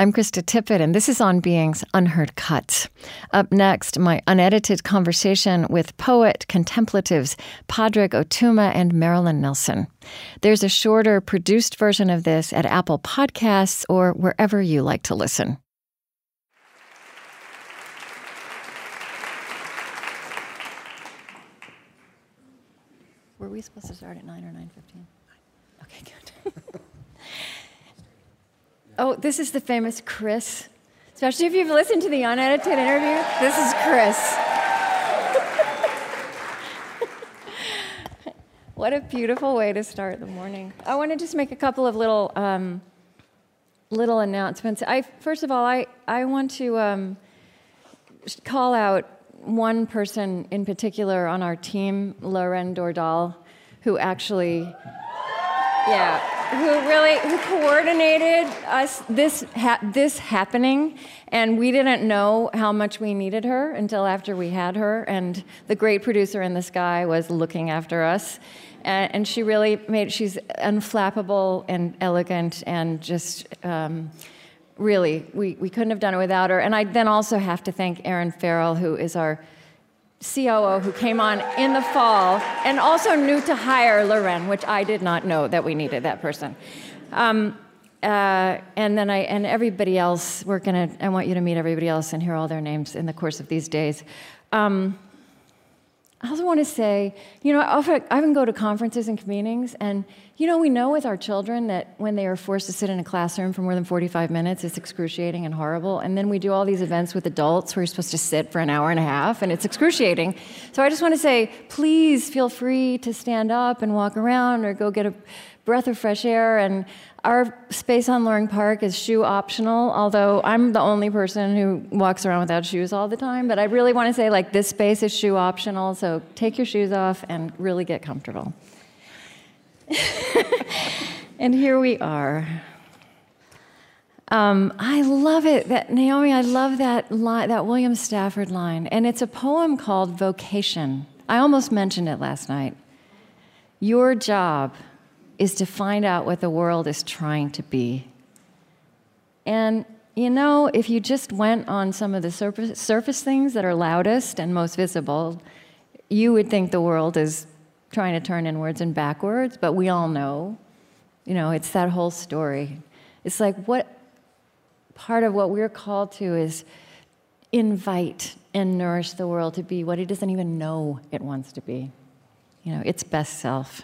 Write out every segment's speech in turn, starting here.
I'm Krista Tippett, and this is On Being's Unheard Cuts. Up next, my unedited conversation with poet contemplatives Pádraig Ó Tuama and Marilyn Nelson. There's a shorter, produced version of this at Apple Podcasts or wherever you like to listen. Were we supposed to start at 9 or 9.15? Okay, good. oh, this is the famous Chris. Especially if you've listened to the unedited interview. This is Chris. what a beautiful way to start the morning. I want to just make a couple of little um, little announcements. I first of all, I I want to um, call out one person in particular on our team, Loren Dordal, who actually, yeah, who really who coordinated us this ha- this happening, and we didn't know how much we needed her until after we had her, and the great producer in the sky was looking after us. And, and she really made, she's unflappable and elegant and just um, really, we, we couldn't have done it without her. And I then also have to thank aaron Farrell, who is our COO, who came on in the fall and also knew to hire Loren, which I did not know that we needed that person. Um, uh, and then I and everybody else, we're gonna. I want you to meet everybody else and hear all their names in the course of these days. Um, I also want to say, you know, I often, I often go to conferences and meetings, and you know, we know with our children that when they are forced to sit in a classroom for more than 45 minutes, it's excruciating and horrible. And then we do all these events with adults where you're supposed to sit for an hour and a half, and it's excruciating. So I just want to say, please feel free to stand up and walk around or go get a breath of fresh air. And our space on Loring Park is shoe optional, although I'm the only person who walks around without shoes all the time. But I really want to say, like, this space is shoe optional, so take your shoes off and really get comfortable. and here we are. Um, I love it that Naomi. I love that line, that William Stafford line, and it's a poem called "Vocation." I almost mentioned it last night. Your job is to find out what the world is trying to be. And you know, if you just went on some of the surface, surface things that are loudest and most visible, you would think the world is trying to turn inwards and backwards, but we all know, you know, it's that whole story. It's like what part of what we're called to is invite and nourish the world to be what it doesn't even know it wants to be, you know, its best self.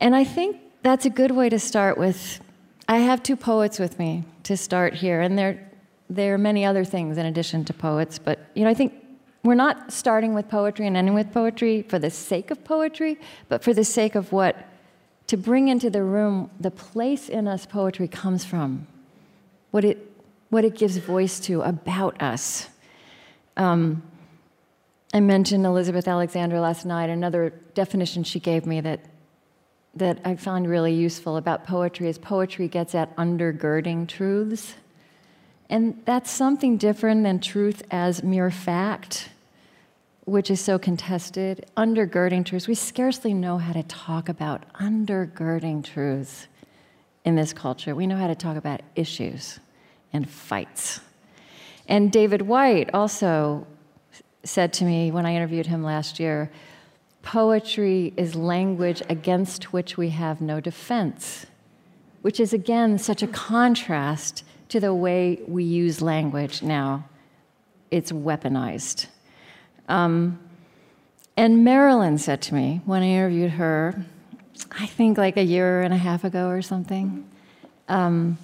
And I think that's a good way to start with. I have two poets with me to start here, and there, there are many other things in addition to poets, but you know, I think we're not starting with poetry and ending with poetry for the sake of poetry, but for the sake of what to bring into the room the place in us poetry comes from, what it, what it gives voice to about us. Um, I mentioned Elizabeth Alexander last night. Another definition she gave me that that I found really useful about poetry is poetry gets at undergirding truths. And that's something different than truth as mere fact, which is so contested. Undergirding truths, we scarcely know how to talk about undergirding truths in this culture. We know how to talk about issues and fights. And David Whyte also said to me when I interviewed him last year Poetry is language against which we have no defense, which is again such a contrast to the way we use language now. It's weaponized. Um, and Marilyn said to me when I interviewed her, I think like a year and a half ago or something, um,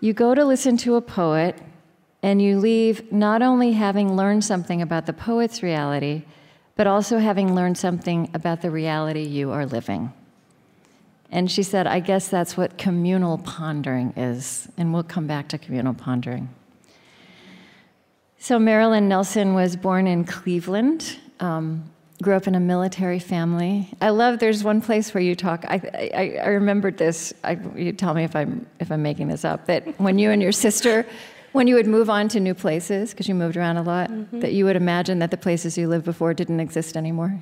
you go to listen to a poet and you leave not only having learned something about the poet's reality, but also having learned something about the reality you are living. And she said, I guess that's what communal pondering is. And we'll come back to communal pondering. So, Marilyn Nelson was born in Cleveland. Um, grew up in a military family. I love. There's one place where you talk. I I, I remembered this. I, you tell me if I'm if I'm making this up. That when you and your sister, when you would move on to new places because you moved around a lot, mm-hmm. that you would imagine that the places you lived before didn't exist anymore.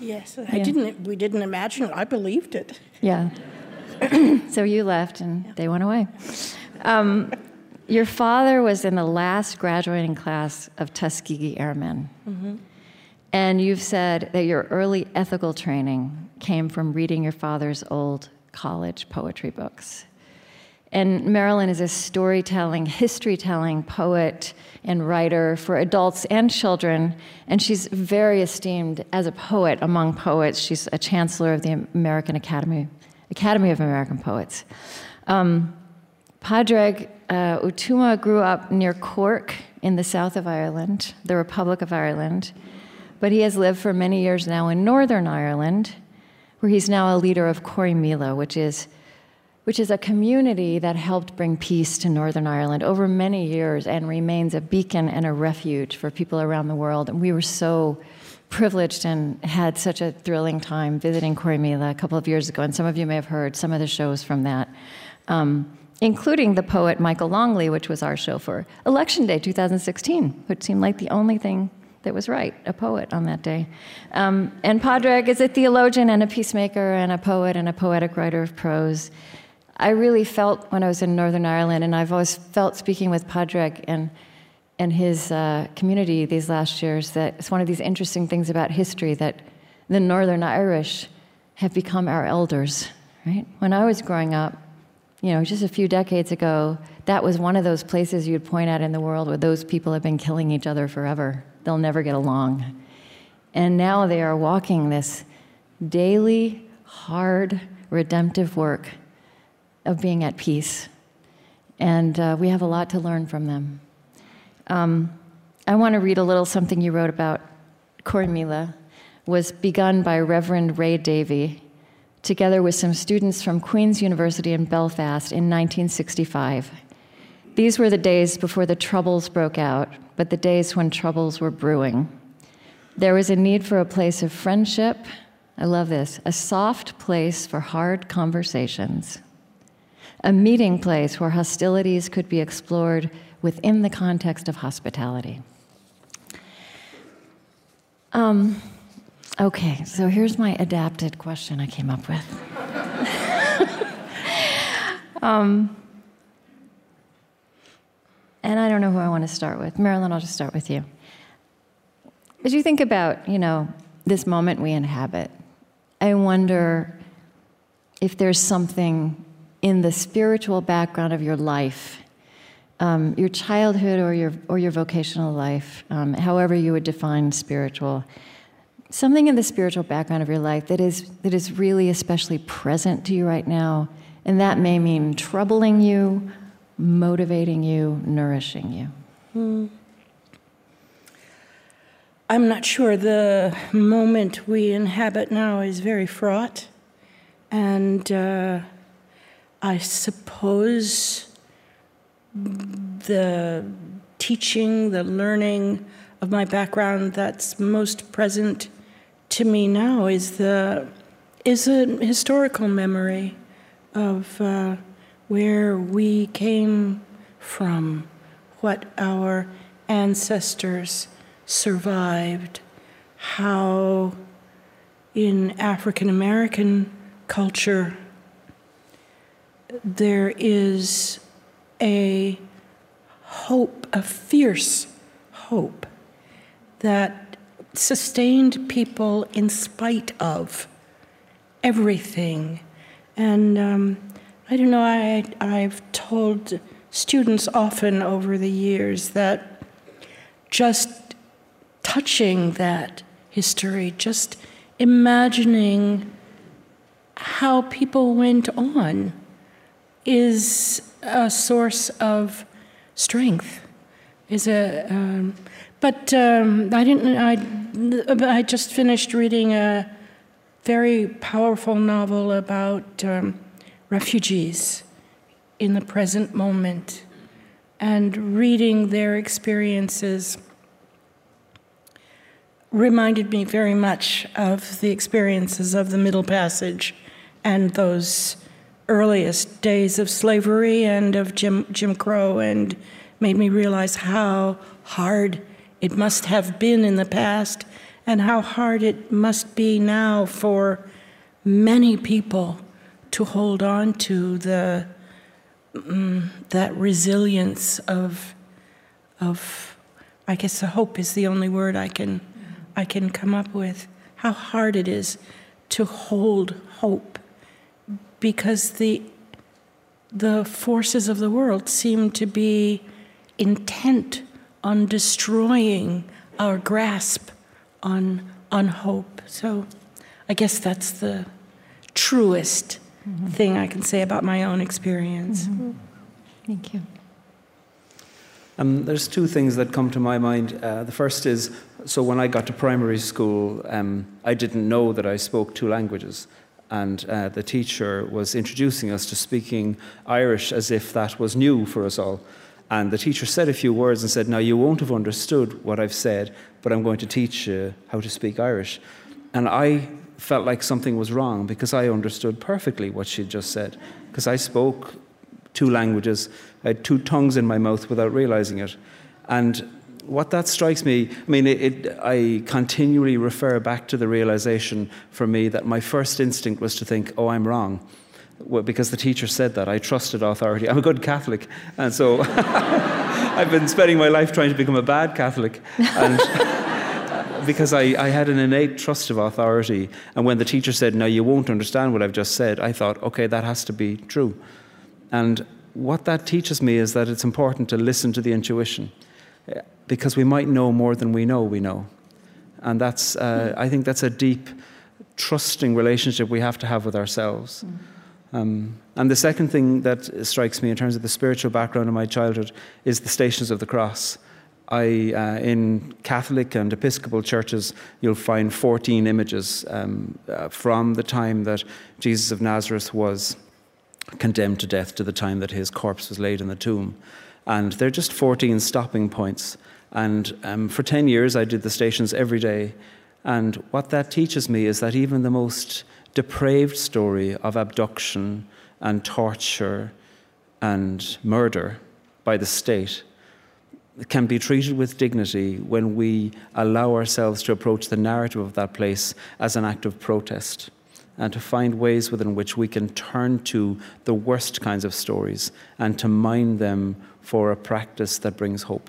Yes, I yeah. didn't. We didn't imagine it. I believed it. Yeah. so you left, and yeah. they went away. Um, your father was in the last graduating class of Tuskegee Airmen. Mm-hmm. And you've said that your early ethical training came from reading your father's old college poetry books. And Marilyn is a storytelling, history telling poet and writer for adults and children, and she's very esteemed as a poet among poets. She's a chancellor of the American Academy, Academy of American Poets. Um, Pádraig uh, Ó Tuama grew up near Cork in the south of Ireland, the Republic of Ireland but he has lived for many years now in Northern Ireland, where he's now a leader of Corrymeela, which is, which is a community that helped bring peace to Northern Ireland over many years and remains a beacon and a refuge for people around the world. And we were so privileged and had such a thrilling time visiting Corrymeela a couple of years ago, and some of you may have heard some of the shows from that. Um, including the poet Michael Longley, which was our show for Election Day 2016, which seemed like the only thing that was right, a poet on that day. Um, and Pádraig is a theologian and a peacemaker and a poet and a poetic writer of prose. I really felt when I was in Northern Ireland, and I've always felt speaking with Pádraig and, and his uh, community these last years, that it's one of these interesting things about history that the Northern Irish have become our elders, right? When I was growing up, you know, just a few decades ago, that was one of those places you'd point out in the world where those people have been killing each other forever they'll never get along. And now they are walking this daily, hard, redemptive work of being at peace. And uh, we have a lot to learn from them. Um, I want to read a little something you wrote about Corrymeela was begun by Reverend Ray Davey together with some students from Queen's University in Belfast in 1965. These were the days before the Troubles broke out, but the days when troubles were brewing. There was a need for a place of friendship. I love this a soft place for hard conversations, a meeting place where hostilities could be explored within the context of hospitality. Um, okay, so here's my adapted question I came up with. um, and I don't know who I want to start with. Marilyn, I'll just start with you. As you think about, you know, this moment we inhabit, I wonder if there's something in the spiritual background of your life, um, your childhood or your, or your vocational life, um, however you would define spiritual, something in the spiritual background of your life that is, that is really especially present to you right now. And that may mean troubling you motivating you, nourishing you? Hmm. I'm not sure. The moment we inhabit now is very fraught. And uh, I suppose the teaching, the learning of my background that's most present to me now is the is a historical memory of uh, where we came from, what our ancestors survived, how in African American culture there is a hope, a fierce hope that sustained people in spite of everything. And um, I don't know, I, I've told students often over the years that just touching that history, just imagining how people went on is a source of strength. Is a, um, but um, I didn't. I I just finished reading a very powerful novel about um, refugees in the present moment and reading their experiences reminded me very much of the experiences of the Middle Passage and those earliest days of slavery and of Jim, Jim Crow, and made me realize how hard it must have been in the past and how hard it must be now for many people to hold on to the um, that resilience of of I guess the hope is the only word I can I can come up with how hard it is to hold hope because the the forces of the world seem to be intent on destroying our grasp on on hope. So I guess that's the truest mm-hmm. thing I can say about my own experience. Mm-hmm. Thank you. Um, there's two things that come to my mind. Uh, the first is so when I got to primary school, um, I didn't know that I spoke two languages. And uh, the teacher was introducing us to speaking Irish as if that was new for us all. And the teacher said a few words and said, Now, you won't have understood what I've said, but I'm going to teach you how to speak Irish. And I felt like something was wrong because I understood perfectly what she'd just said, because I spoke two languages. I had two tongues in my mouth without realizing it. And what that strikes me, I mean, it, it, I continually refer back to the realization for me that my first instinct was to think, oh, I'm wrong well, because the teacher said that. I trusted authority. I'm a good Catholic, and so I've been spending my life trying to become a bad Catholic. And because I, I had an innate trust of authority. And when the teacher said, Now you won't understand what I've just said, I thought, okay, that has to be true. And what that teaches me is that it's important to listen to the intuition because we might know more than we know we know. And that's, uh, I think that's a deep, trusting relationship we have to have with ourselves. Mm. Um, and the second thing that strikes me in terms of the spiritual background of my childhood is the Stations of the Cross. I, uh, in Catholic and Episcopal churches, you'll find 14 images um, uh, from the time that Jesus of Nazareth was condemned to death to the time that his corpse was laid in the tomb. And they're just 14 stopping points. And um, for 10 years, I did the stations every day. And what that teaches me is that even the most depraved story of abduction and torture and murder by the state can be treated with dignity when we allow ourselves to approach the narrative of that place as an act of protest and to find ways within which we can turn to the worst kinds of stories and to mine them for a practice that brings hope.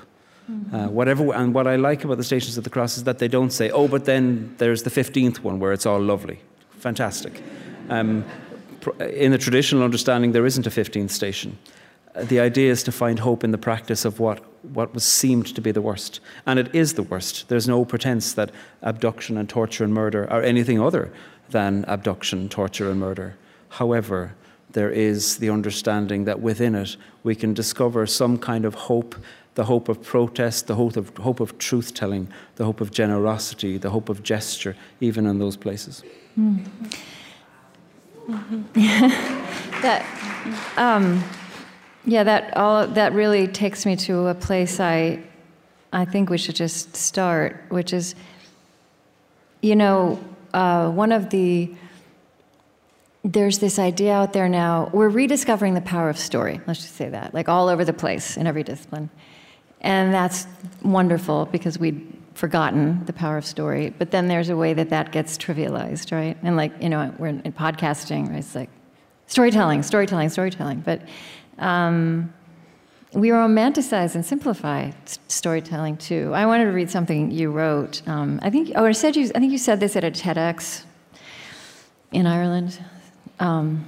Mm-hmm. Uh, whatever, and what I like about the Stations of the Cross is that they don't say, oh, but then there's the 15th one where it's all lovely fantastic. Um, in the traditional understanding, there isn't a 15th station. Uh, the idea is to find hope in the practice of what, what was seemed to be the worst. And it is the worst. There's no pretense that abduction and torture and murder are anything other than abduction, torture, and murder. However, there is the understanding that within it we can discover some kind of hope the hope of protest, the hope of, hope of truth telling, the hope of generosity, the hope of gesture, even in those places. Mm. that, um, yeah, that all that really takes me to a place I, I think we should just start, which is, you know, uh, one of the. There's this idea out there now. We're rediscovering the power of story. Let's just say that, like all over the place in every discipline, and that's wonderful because we'd forgotten the power of story. But then there's a way that that gets trivialized, right? And like, you know, we're in, in podcasting, right? It's like storytelling, storytelling, storytelling. But um, we romanticize and simplify storytelling too. I wanted to read something you wrote. Um, I think, oh, I said you. I think you said this at a TEDx in Ireland. Um,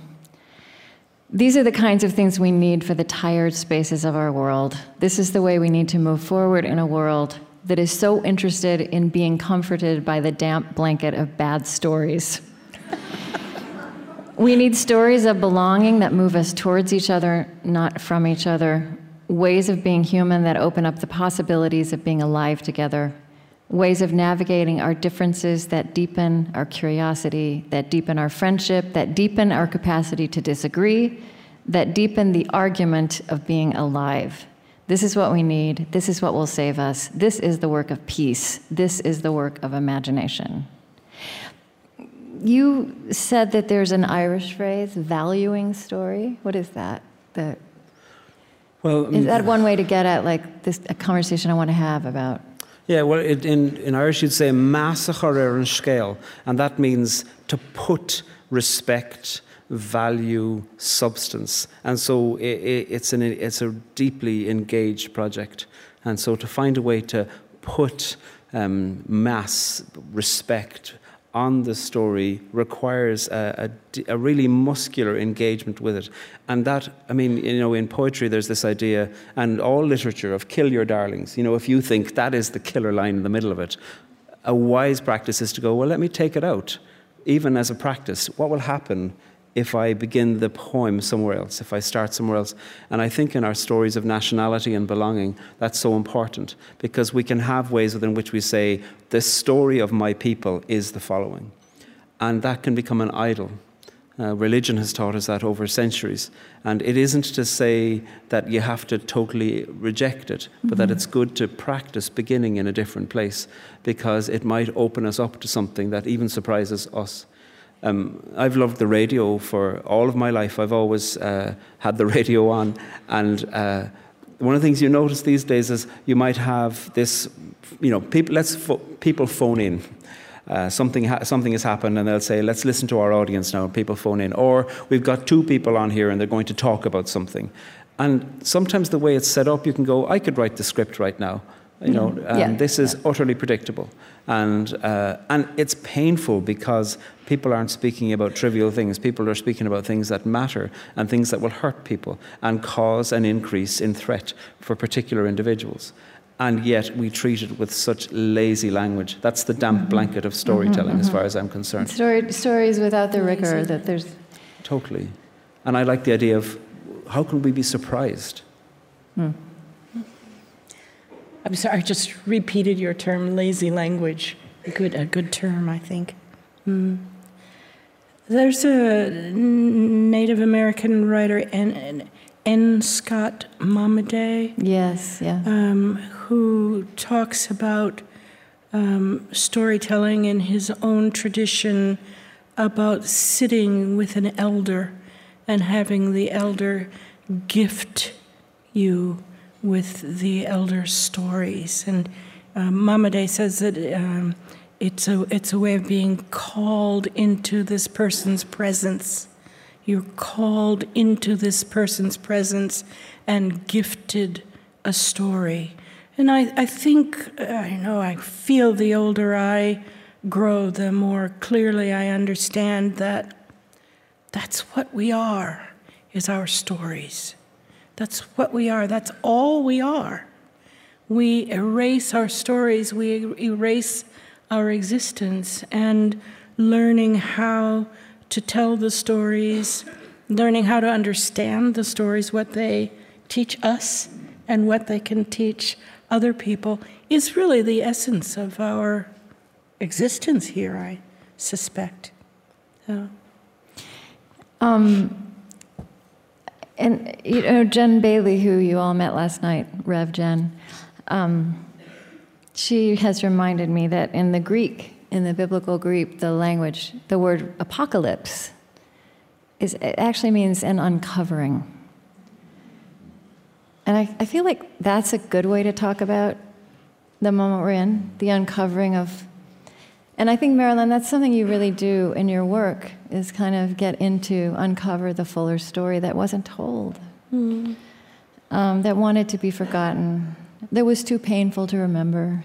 these are the kinds of things we need for the tired spaces of our world. This is the way we need to move forward in a world that is so interested in being comforted by the damp blanket of bad stories. we need stories of belonging that move us towards each other, not from each other, ways of being human that open up the possibilities of being alive together, ways of navigating our differences that deepen our curiosity, that deepen our friendship, that deepen our capacity to disagree, that deepen the argument of being alive. This is what we need. This is what will save us. This is the work of peace. This is the work of imagination. You said that there's an Irish phrase, valuing story. What is that? The, Well, is that one way to get at like this a conversation I want to have about? Yeah, well, it, in, in Irish you'd say meas a chur ar an scéal, and that means to put respect, value, substance. And so i i it's, an, it's a deeply engaged project. And so to find a way to put um, mass respect on the story requires a, a, a, really muscular engagement with it. And that, I mean, you know, in poetry, there's this idea, and all literature, of kill your darlings. You know, if you think that is the killer line in the middle of it, a wise practice is to go, well, let me take it out. Even as a practice, what will happen if I begin the poem somewhere else, if I start somewhere else. And I think in our stories of nationality and belonging, that's so important because we can have ways within which we say, the story of my people is the following. And that can become an idol. Uh, religion has taught us that over centuries. And it isn't to say that you have to totally reject it, but mm-hmm. that it's good to practice beginning in a different place because it might open us up to something that even surprises us. Um, I've loved the radio for all of my life. I've always uh, had the radio on. And uh, one of the things you notice these days is you might have this, you know, people, let's fo- people phone in. Uh, something, ha- something has happened, and they'll say, Let's listen to our audience now. People phone in. Or we've got two people on here, and they're going to talk about something. And sometimes the way it's set up, you can go, I could write the script right now. You know, um, yeah. this is utterly predictable. And, uh, and it's painful because people aren't speaking about trivial things. People are speaking about things that matter and things that will hurt people and cause an increase in threat for particular individuals. And yet we treat it with such lazy language. That's the damp mm-hmm. blanket of storytelling, mm-hmm, as far as I'm concerned. Story, stories without the rigor that there's. Totally. And I like the idea of how can we be surprised? Mm. I'm sorry, I just repeated your term, lazy language. A good, a good term, I think. Mm. There's a Native American writer, N. N. Scott Momaday. Yes, yeah. Um, who talks about um, storytelling in his own tradition about sitting with an elder and having the elder gift you with the elder stories. And um, Momaday says that um, it's, a, it's a way of being called into this person's presence. You're called into this person's presence and gifted a story. And I, I think, I know, I feel the older I grow, the more clearly I understand that that's what we are, is our stories. That's what we are. That's all we are. We erase our stories, we erase our existence, and learning how to tell the stories, learning how to understand the stories, what they teach us, and what they can teach other people is really the essence of our existence here, I suspect. So. Um, and you know, Jen Bailey, who you all met last night, Rev Jen, um, she has reminded me that in the Greek, in the biblical Greek, the language, the word apocalypse, is it actually means an uncovering. And I, I feel like that's a good way to talk about the moment we're in, the uncovering of and I think, Marilyn, that's something you really do in your work is kind of get into, uncover the fuller story that wasn't told, mm. um, that wanted to be forgotten, that was too painful to remember.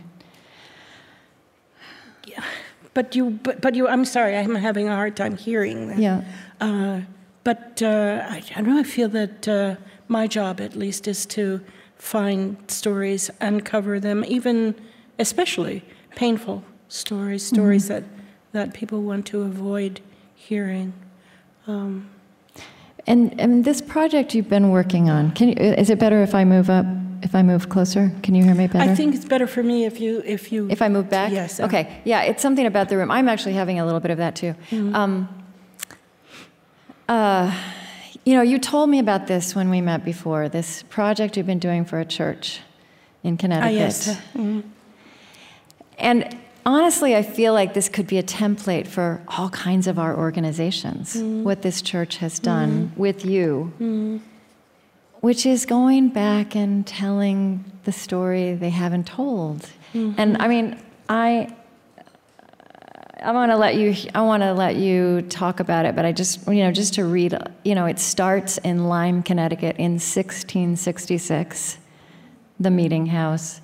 Yeah, but you, but, but you, I'm sorry, I'm having a hard time hearing that. Yeah. Uh, but uh, I, I, don't know, I feel that uh, my job, at least, is to find stories, uncover them, even especially painful stories, stories mm-hmm. that, that people want to avoid hearing. Um, and, and this project you've been working on, can you, is it better if I move up? If I move closer, can you hear me better? I think it's better for me if you if you if I move back. Yes. Uh, okay. Yeah, it's something about the room. I'm actually having a little bit of that too. Mm-hmm. Um, uh, you know, you told me about this when we met before, this project you've been doing for a church in Connecticut. Ah, yes. Mhm. And honestly, I feel like this could be a template for all kinds of our organizations, mm. what this church has done mm. with you, mm. which is going back and telling the story they haven't told. Mm-hmm. And I mean, I. I want to let you. I want to let you talk about it, but I just, you know, just to read. You know, it starts in Lyme, Connecticut, in 1666, the Meeting House.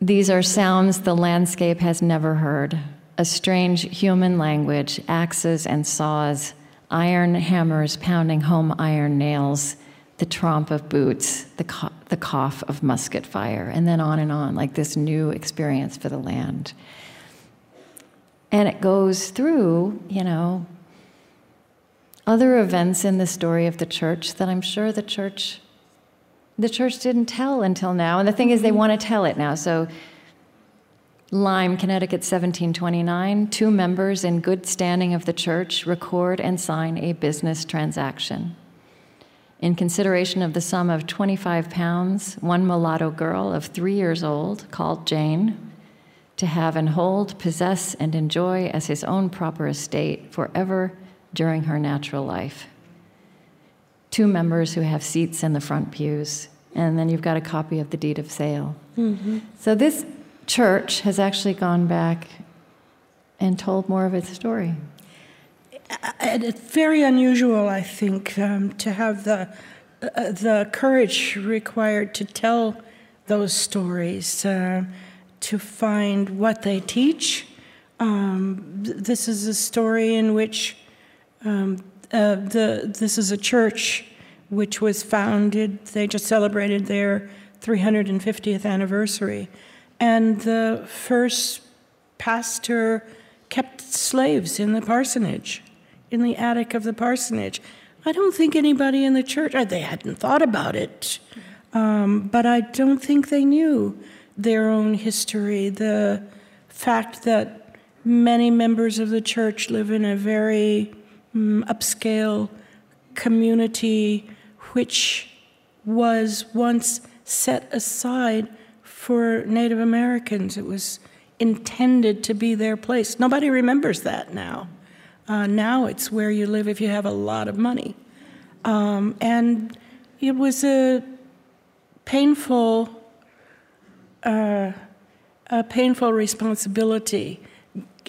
These are sounds the landscape has never heard a strange human language, axes and saws, iron hammers pounding home iron nails, the tromp of boots, the, co- the cough of musket fire, and then on and on, like this new experience for the land. And it goes through, you know, other events in the story of the church that I'm sure the church the church didn't tell until now. And the thing is, they mm-hmm. want to tell it now. So, Lyme, Connecticut, 1729, two members in good standing of the church record and sign a business transaction. In consideration of the sum of 25 pounds, one mulatto girl of three years old, called Jane, to have and hold, possess, and enjoy as his own proper estate forever during her natural life two members who have seats in the front pews, and then you've got a copy of the deed of sale. So this church has actually gone back and told more of its story. And it's very unusual, I think, um, to have the uh, the courage required to tell those stories, uh, to find what they teach. Um, this is a story in which um, uh, the this is a church which was founded. They just celebrated their 350th anniversary, and the first pastor kept slaves in the parsonage, in the attic of the parsonage. I don't think anybody in the church, uh, they hadn't thought about it, um, but I don't think they knew their own history. The fact that many members of the church live in a very mm, upscale community which was once set aside for Native Americans. It was intended to be their place. Nobody remembers that now. Uh, now it's where you live if you have a lot of money. Um, and it was a painful, uh, a painful responsibility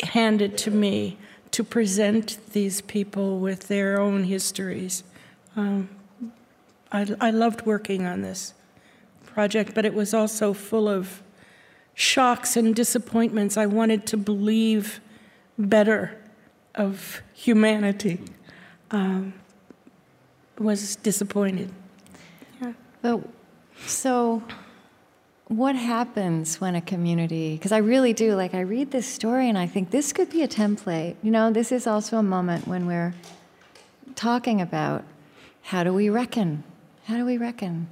handed to me to present these people with their own histories. Um, I, I loved working on this project, but it was also full of shocks and disappointments. I wanted to believe better of humanity. Um, was disappointed. But so, what happens when a community? Because I really do like I read this story and I think this could be a template. You know, this is also a moment when we're talking about how do we reckon? How do we reckon?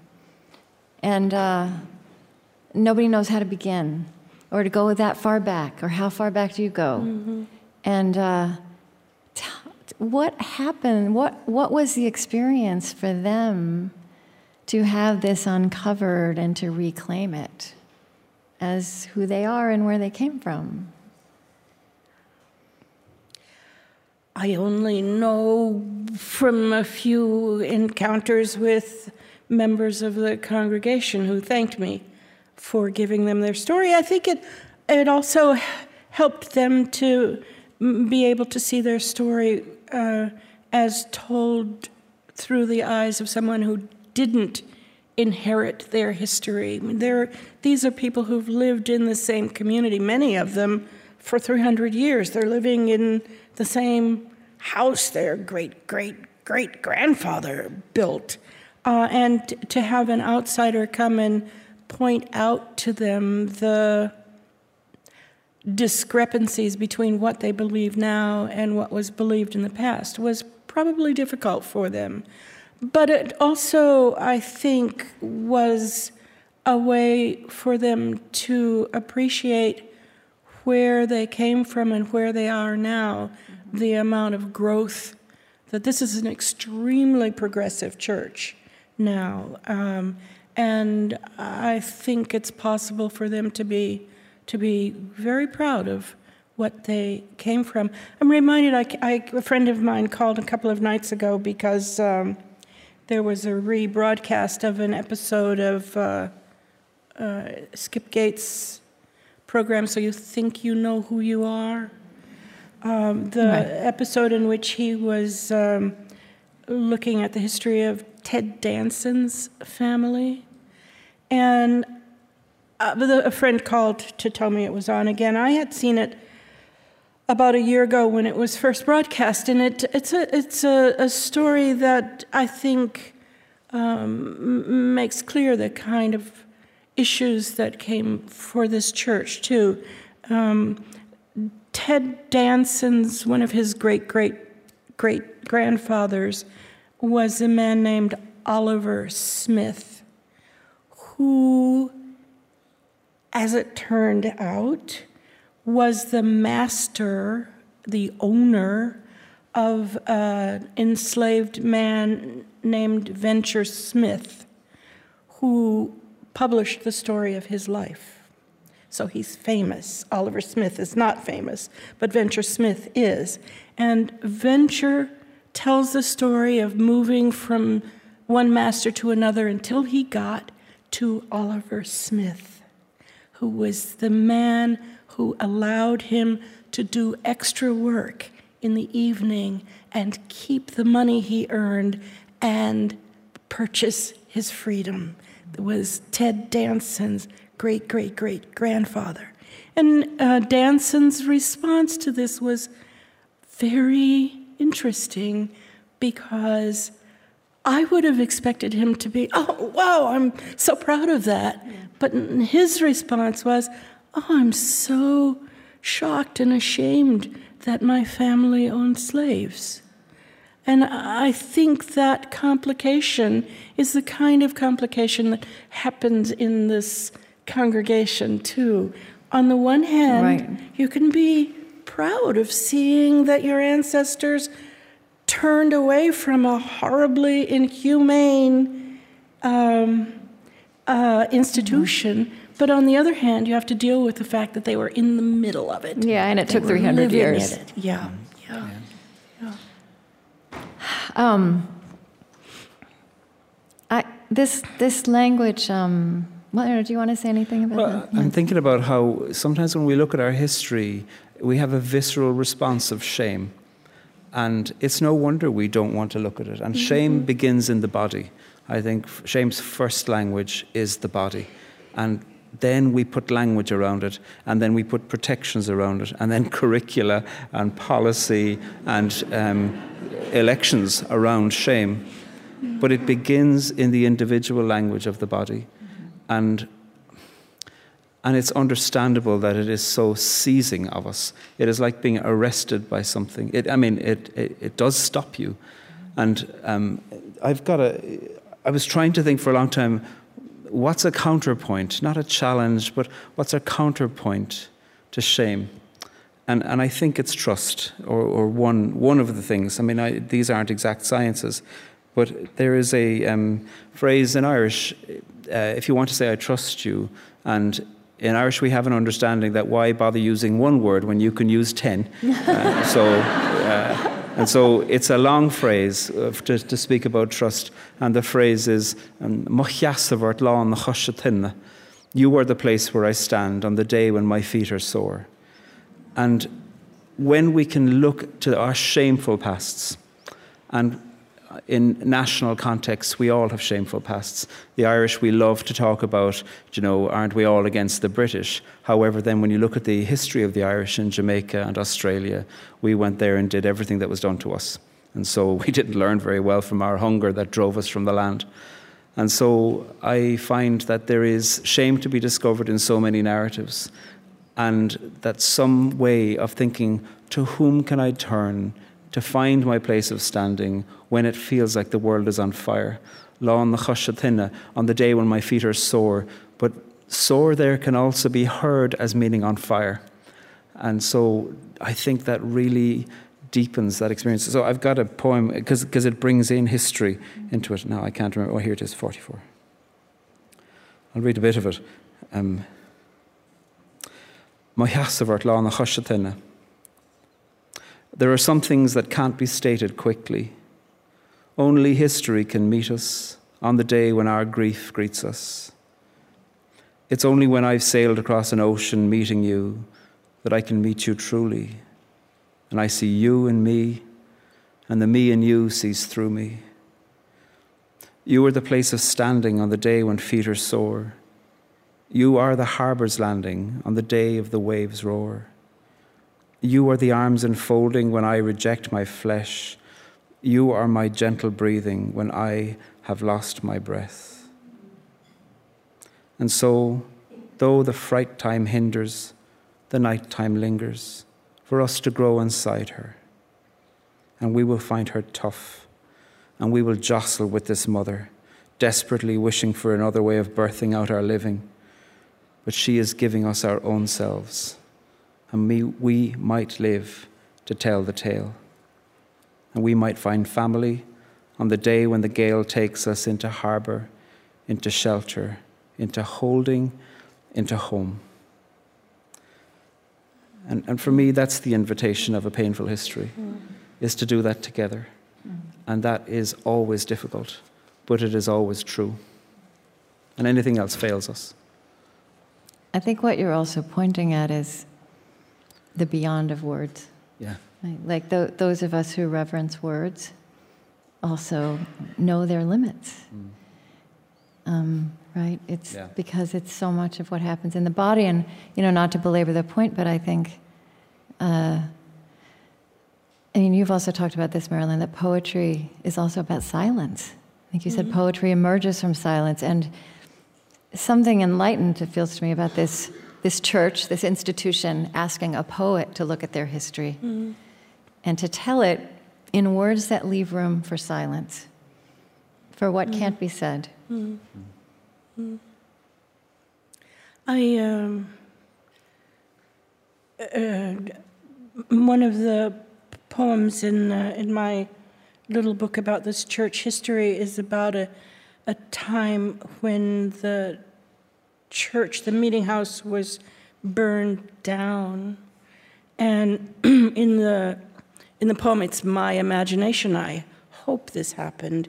And uh, nobody knows how to begin or to go that far back or how far back do you go? And uh, t- what happened? What, what was the experience for them to have this uncovered and to reclaim it as who they are and where they came from? I only know from a few encounters with members of the congregation who thanked me for giving them their story. I think it it also helped them to be able to see their story uh, as told through the eyes of someone who didn't inherit their history. These are people who've lived in the same community, many of them for 300 years. They're living in the same house their great great great grandfather built. Uh, and to have an outsider come and point out to them the discrepancies between what they believe now and what was believed in the past was probably difficult for them. But it also, I think, was a way for them to appreciate where they came from and where they are now, the amount of growth that this is an extremely progressive church now. Um, and I think it's possible for them to be, to be very proud of what they came from. I'm reminded, I, I, a friend of mine called a couple of nights ago because um, there was a rebroadcast of an episode of uh, uh, Skip Gates' program, So You Think You Know Who You Are. Um, the right. episode in which he was um, looking at the history of Ted Danson's family. And uh, a friend called to tell me it was on again. I had seen it about a year ago when it was first broadcast, and it, it's a it's a, a story that I think um, makes clear the kind of issues that came for this church too. Um, Ted Danson's one of his great great great grandfathers was a man named Oliver Smith, who, as it turned out, was the master, the owner of an enslaved man named Venture Smith, who published the story of his life. So he's famous. Oliver Smith is not famous, but Venture Smith is. And Venture tells the story of moving from one master to another until he got to Oliver Smith, who was the man who allowed him to do extra work in the evening and keep the money he earned and purchase his freedom. It was Ted Danson's great great great grandfather. And uh, Danson's response to this was very interesting because I would have expected him to be, oh, wow, I'm so proud of that. Yeah. But his response was, oh, I'm so shocked and ashamed that my family owned slaves. And I think that complication is the kind of complication that happens in this congregation, too. On the one hand, right. you can be proud of seeing that your ancestors turned away from a horribly inhumane um, uh, institution. Mm-hmm. But on the other hand, you have to deal with the fact that they were in the middle of it. Yeah, and it they took 300 years. Yeah, yeah. yeah. Um, I, this, this language, um, well, do you want to say anything about well, that? I'm thinking about how sometimes when we look at our history, we have a visceral response of shame. And it's no wonder we don't want to look at it. And mm-hmm. shame begins in the body. I think shame's first language is the body. And then we put language around it, and then we put protections around it, and then curricula and policy and um, elections around shame. But it begins in the individual language of the body. And and it's understandable that it is so seizing of us. It is like being arrested by something. It, I mean, it, it, it does stop you. And um, I've got a, I was trying to think for a long time what's a counterpoint? Not a challenge, but what's a counterpoint to shame? And, and I think it's trust, or, or one, one of the things. I mean, I, these aren't exact sciences, but there is a um, phrase in Irish uh, if you want to say, I trust you, and in Irish, we have an understanding that why bother using one word when you can use ten? Uh, so, uh, and so it's a long phrase uh, to, to, speak about trust, and the phrase is um, You are the place where I stand on the day when my feet are sore. And when we can look to our shameful pasts and in national contexts, we all have shameful pasts. The Irish, we love to talk about, you know, aren't we all against the British? However, then when you look at the history of the Irish in Jamaica and Australia, we went there and did everything that was done to us. And so we didn't learn very well from our hunger that drove us from the land. And so I find that there is shame to be discovered in so many narratives, and that some way of thinking, to whom can I turn? To find my place of standing when it feels like the world is on fire. Lawn the on the day when my feet are sore. But sore there can also be heard as meaning on fire. And so I think that really deepens that experience. So I've got a poem because it brings in history into it. Now I can't remember. Oh, here it is, 44. I'll read a bit of it. Um, there are some things that can't be stated quickly. Only history can meet us on the day when our grief greets us. It's only when I've sailed across an ocean meeting you that I can meet you truly. And I see you in me, and the me in you sees through me. You are the place of standing on the day when feet are sore. You are the harbour's landing on the day of the waves' roar. You are the arms enfolding when I reject my flesh. You are my gentle breathing when I have lost my breath. And so, though the fright time hinders, the night time lingers for us to grow inside her. And we will find her tough, and we will jostle with this mother, desperately wishing for another way of birthing out our living but she is giving us our own selves, and we, we might live to tell the tale. And we might find family on the day when the gale takes us into harbour, into shelter, into holding, into home. And, and for me, that's the invitation of a painful history, mm. is to do that together. Mm. And that is always difficult, but it is always true. And anything else fails us. I think what you're also pointing at is the beyond of words. Yeah. Right? Like th- those of us who reverence words also know their limits. Mm. Um, right? It's yeah. because it's so much of what happens in the body, and you know, not to belabor the point, but I think. Uh, I mean, you've also talked about this, Marilyn, that poetry is also about silence. I think you mm-hmm. said poetry emerges from silence, and something enlightened, it feels to me, about this, this church, this institution, asking a poet to look at their history mm. and to tell it in words that leave room for silence, for what mm. can't be said. Mm. I, um, uh, one of the poems in, uh, in my little book about this church history is about a a time when the church, the meeting house, was burned down. And in the in the poem, it's my imagination. I hope this happened,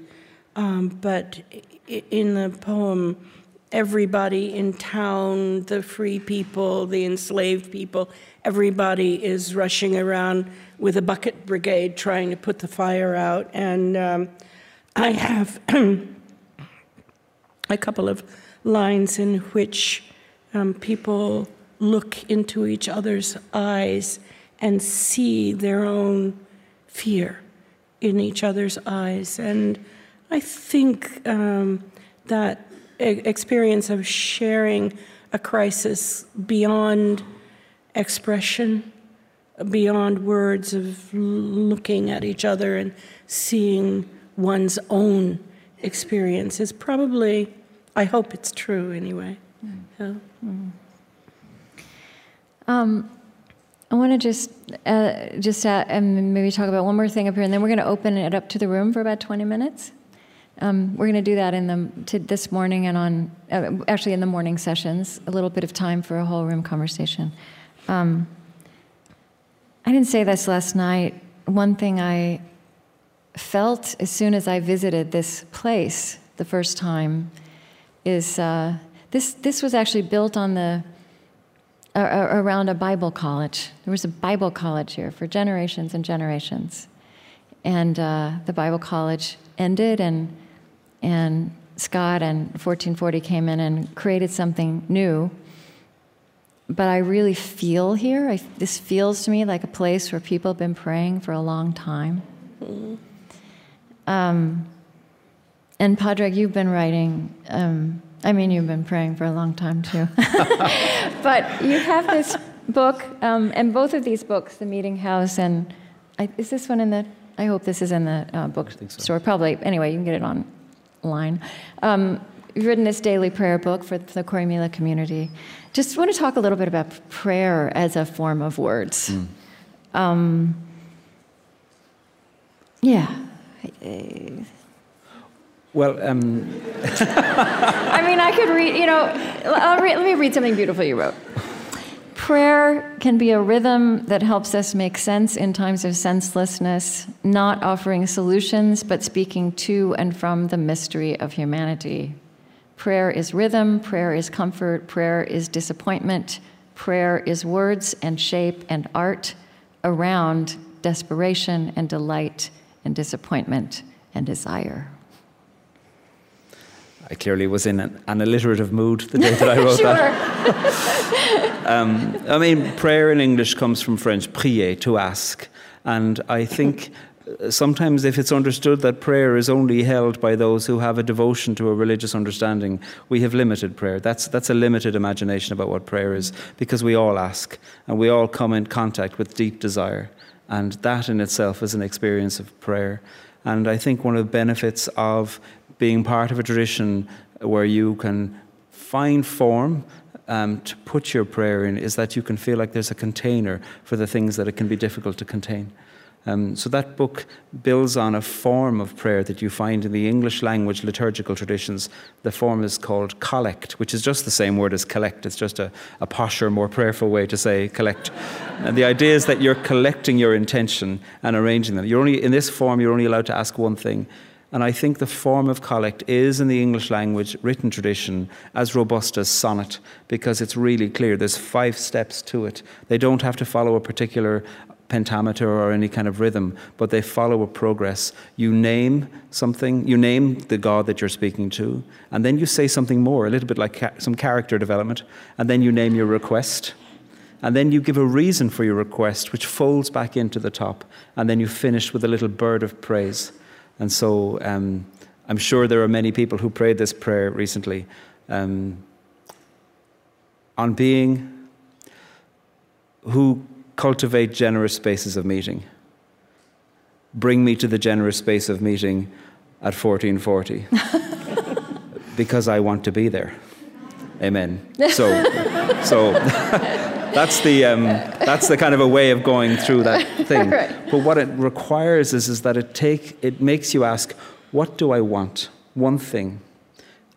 um, but in the poem, everybody in town, the free people, the enslaved people, everybody is rushing around with a bucket brigade trying to put the fire out. And um, I have a couple of lines in which um, people look into each other's eyes and see their own fear in each other's eyes. And I think um, that experience of sharing a crisis beyond expression, beyond words, of looking at each other and seeing one's own experience is probably, I hope it's true anyway. Mm. Yeah. Mm. Um, I want to just uh, just uh, and maybe talk about one more thing up here, and then we're going to open it up to the room for about 20 minutes. Um, we're going to do that in the to this morning and on uh, actually in the morning sessions. A little bit of time for a whole room conversation. Um, I didn't say this last night. One thing I felt as soon as I visited this place the first time is uh, this, this was actually built on the, uh, around a Bible college. There was a Bible college here for generations and generations. And uh, the Bible college ended, and, and Scott and 1440 came in and created something new. But I really feel here, I, this feels to me like a place where people have been praying for a long time. Mm-hmm. Um, and Pádraig, you've been writing. Um, I mean, you've been praying for a long time too. but you have this book, um, and both of these books, The Meeting House and I, is this one in the? I hope this is in the uh, bookstore. So. Probably. Anyway, you can get it online. Um, you've written this daily prayer book for the Corrymeela community. Just want to talk a little bit about prayer as a form of words. Mm. Um, Yeah. Well, um, I mean, I could read, you know, let me read something beautiful you wrote. Prayer can be a rhythm that helps us make sense in times of senselessness, not offering solutions, but speaking to and from the mystery of humanity. Prayer is rhythm, prayer is comfort, prayer is disappointment, prayer is words and shape and art around desperation and delight and disappointment and desire. I clearly was in an, an alliterative mood the day that I wrote that. um, I mean, prayer in English comes from French, prier, to ask. And I think uh, sometimes if it's understood that prayer is only held by those who have a devotion to a religious understanding, we have limited prayer. That's, that's a limited imagination about what prayer is, because we all ask and we all come in contact with deep desire. And that in itself is an experience of prayer. And I think one of the benefits of being part of a tradition where you can find form um, to put your prayer in is that you can feel like there's a container for the things that it can be difficult to contain. Um, so that book builds on a form of prayer that you find in the English language liturgical traditions. The form is called collect, which is just the same word as collect. It's just a, a posher, more prayerful way to say collect. and the idea is that you're collecting your intention and arranging them. You're only in this form. You're only allowed to ask one thing. And I think the form of collect is, in the English language written tradition, as robust as sonnet because it's really clear. There's five steps to it. They don't have to follow a particular pentameter or any kind of rhythm, but they follow a progress. You name something, you name the God that you're speaking to, and then you say something more, a little bit like ca- some character development, and then you name your request. And then you give a reason for your request, which folds back into the top, and then you finish with a little bird of praise. And so um, I'm sure there are many people who prayed this prayer recently um, on being who cultivate generous spaces of meeting. Bring me to the generous space of meeting at 1440 because I want to be there. Amen. So, so that's the um, that's the kind of a way of going through that thing. right. But what it requires is is that it take it makes you ask, what do I want? One thing,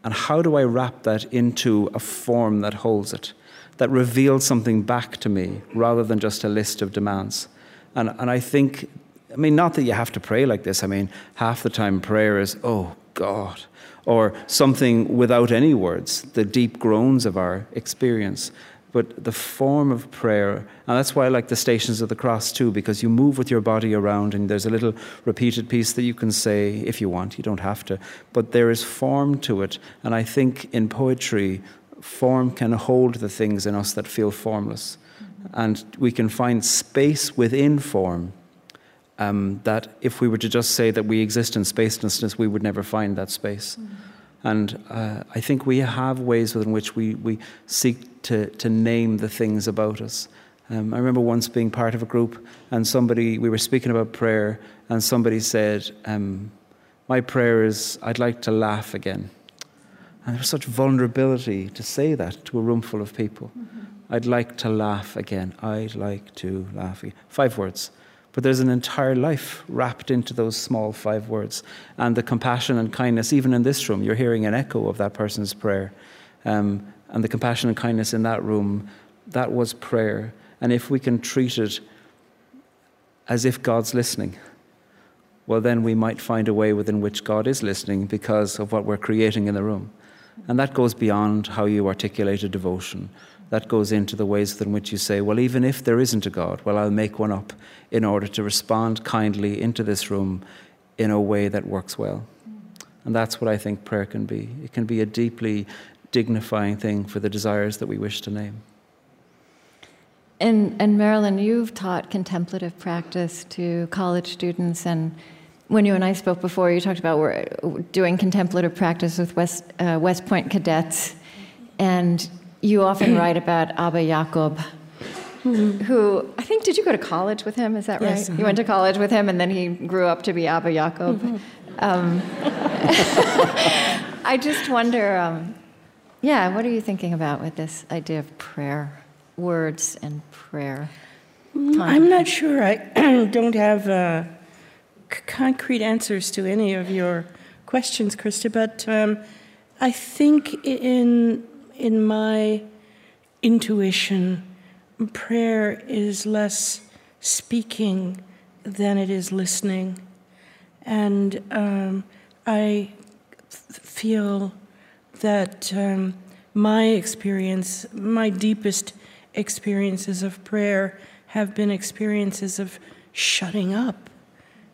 and how do I wrap that into a form that holds it? that reveals something back to me rather than just a list of demands. And, and I think, I mean, not that you have to pray like this. I mean, half the time prayer is, oh God, or something without any words, the deep groans of our experience. But the form of prayer, and that's why I like the Stations of the Cross too, because you move with your body around, and there's a little repeated piece that you can say if you want, you don't have to. But there is form to it. And I think in poetry, form can hold the things in us that feel formless. And we can find space within form um, that if we were to just say that we exist in spacelessness, we would never find that space. Mm-hmm. And uh, I think we have ways within which we, we seek to, to name the things about us. Um, I remember once being part of a group, and somebody, we were speaking about prayer, and somebody said, um, My prayer is, I'd like to laugh again. And was such vulnerability to say that to a room full of people. Mm-hmm. I'd like to laugh again. I'd like to laugh again. Five words. But there's an entire life wrapped into those small five words. And the compassion and kindness, even in this room, you're hearing an echo of that person's prayer. Um, and the compassion and kindness in that room, that was prayer. And if we can treat it as if God's listening, well, then we might find a way within which God is listening because of what we're creating in the room. And that goes beyond how you articulate a devotion. That goes into the ways in which you say, well, even if there isn't a God, well, I'll make one up in order to respond kindly into this room in a way that works well. And that's what I think prayer can be. It can be a deeply dignifying thing for the desires that we wish to name. And, and Marilyn, you've taught contemplative practice to college students and when you and I spoke before, you talked about we're doing contemplative practice with West, uh, West Point cadets, and you often write about Abba Jacob, mm-hmm. who I think did you go to college with him? Is that right? Yes, uh-huh. You went to college with him, and then he grew up to be Abba Jacob. Mm-hmm. Um, I just wonder, um, yeah, what are you thinking about with this idea of prayer, words and prayer? Mm, I'm not sure. I don't have. Uh, c- concrete answers to any of your questions, Krista, but um, I think in in my intuition, prayer is less speaking than it is listening, and um, I f- feel that um, my experience, my deepest experiences of prayer, have been experiences of shutting up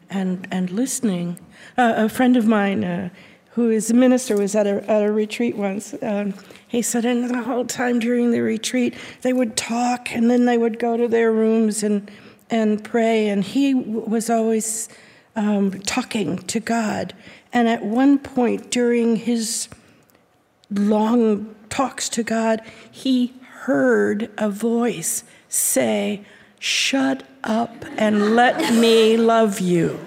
and and listening. Uh, a friend of mine. Uh, who is a minister, was at a, at a retreat once. Um, he said, and the whole time during the retreat, they would talk and then they would go to their rooms and, and pray. And he was always um, talking to God. And at one point during his long talks to God, he heard a voice say, Shut up and let me love you.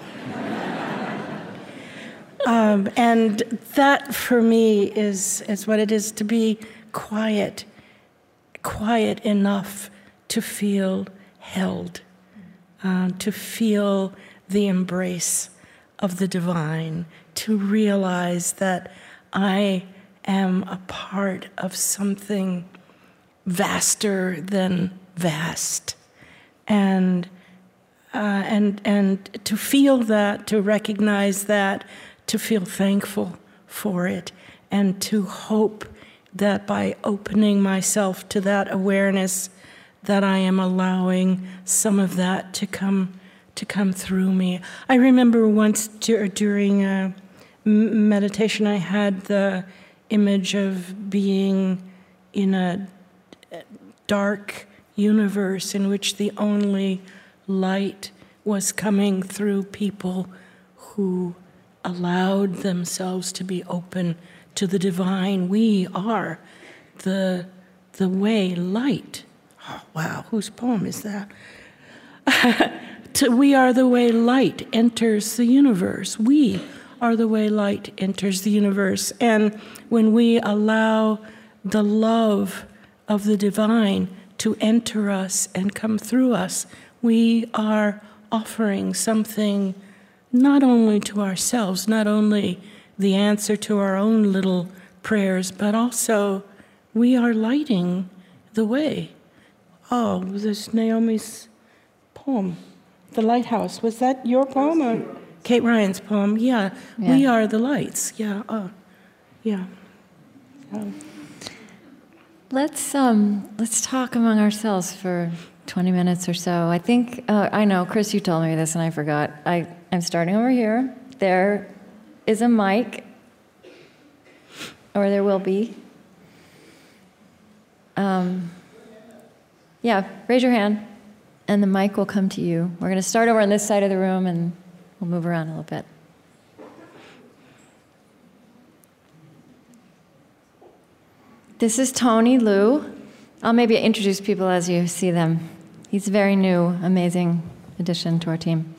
Um, and that for me is, is what it is to be quiet, quiet enough to feel held, uh, to feel the embrace of the divine, to realize that I am a part of something vaster than vast. And, uh, and, and to feel that, to recognize that, to feel thankful for it and to hope that by opening myself to that awareness that I am allowing some of that to come to come through me. I remember once during a meditation I had the image of being in a dark universe in which the only light was coming through people who allowed themselves to be open to the divine. We are the, the way light. Oh, wow, whose poem is that? to, we are the way light enters the universe. We are the way light enters the universe. And when we allow the love of the divine to enter us and come through us, we are offering something not only to ourselves, not only the answer to our own little prayers, but also we are lighting the way. Oh, this Naomi's poem, The Lighthouse. Was that your poem or Kate Ryan's poem? Yeah, yeah. we are the lights. Yeah, oh, yeah. Oh. Let's um, let's talk among ourselves for 20 minutes or so. I think uh, I know, Chris. You told me this, and I forgot. I I'm starting over here. There is a mic, or there will be. Um, yeah, raise your hand, and the mic will come to you. We're going to start over on this side of the room, and we'll move around a little bit. This is Tony Liu. I'll maybe introduce people as you see them. He's a very new, amazing addition to our team.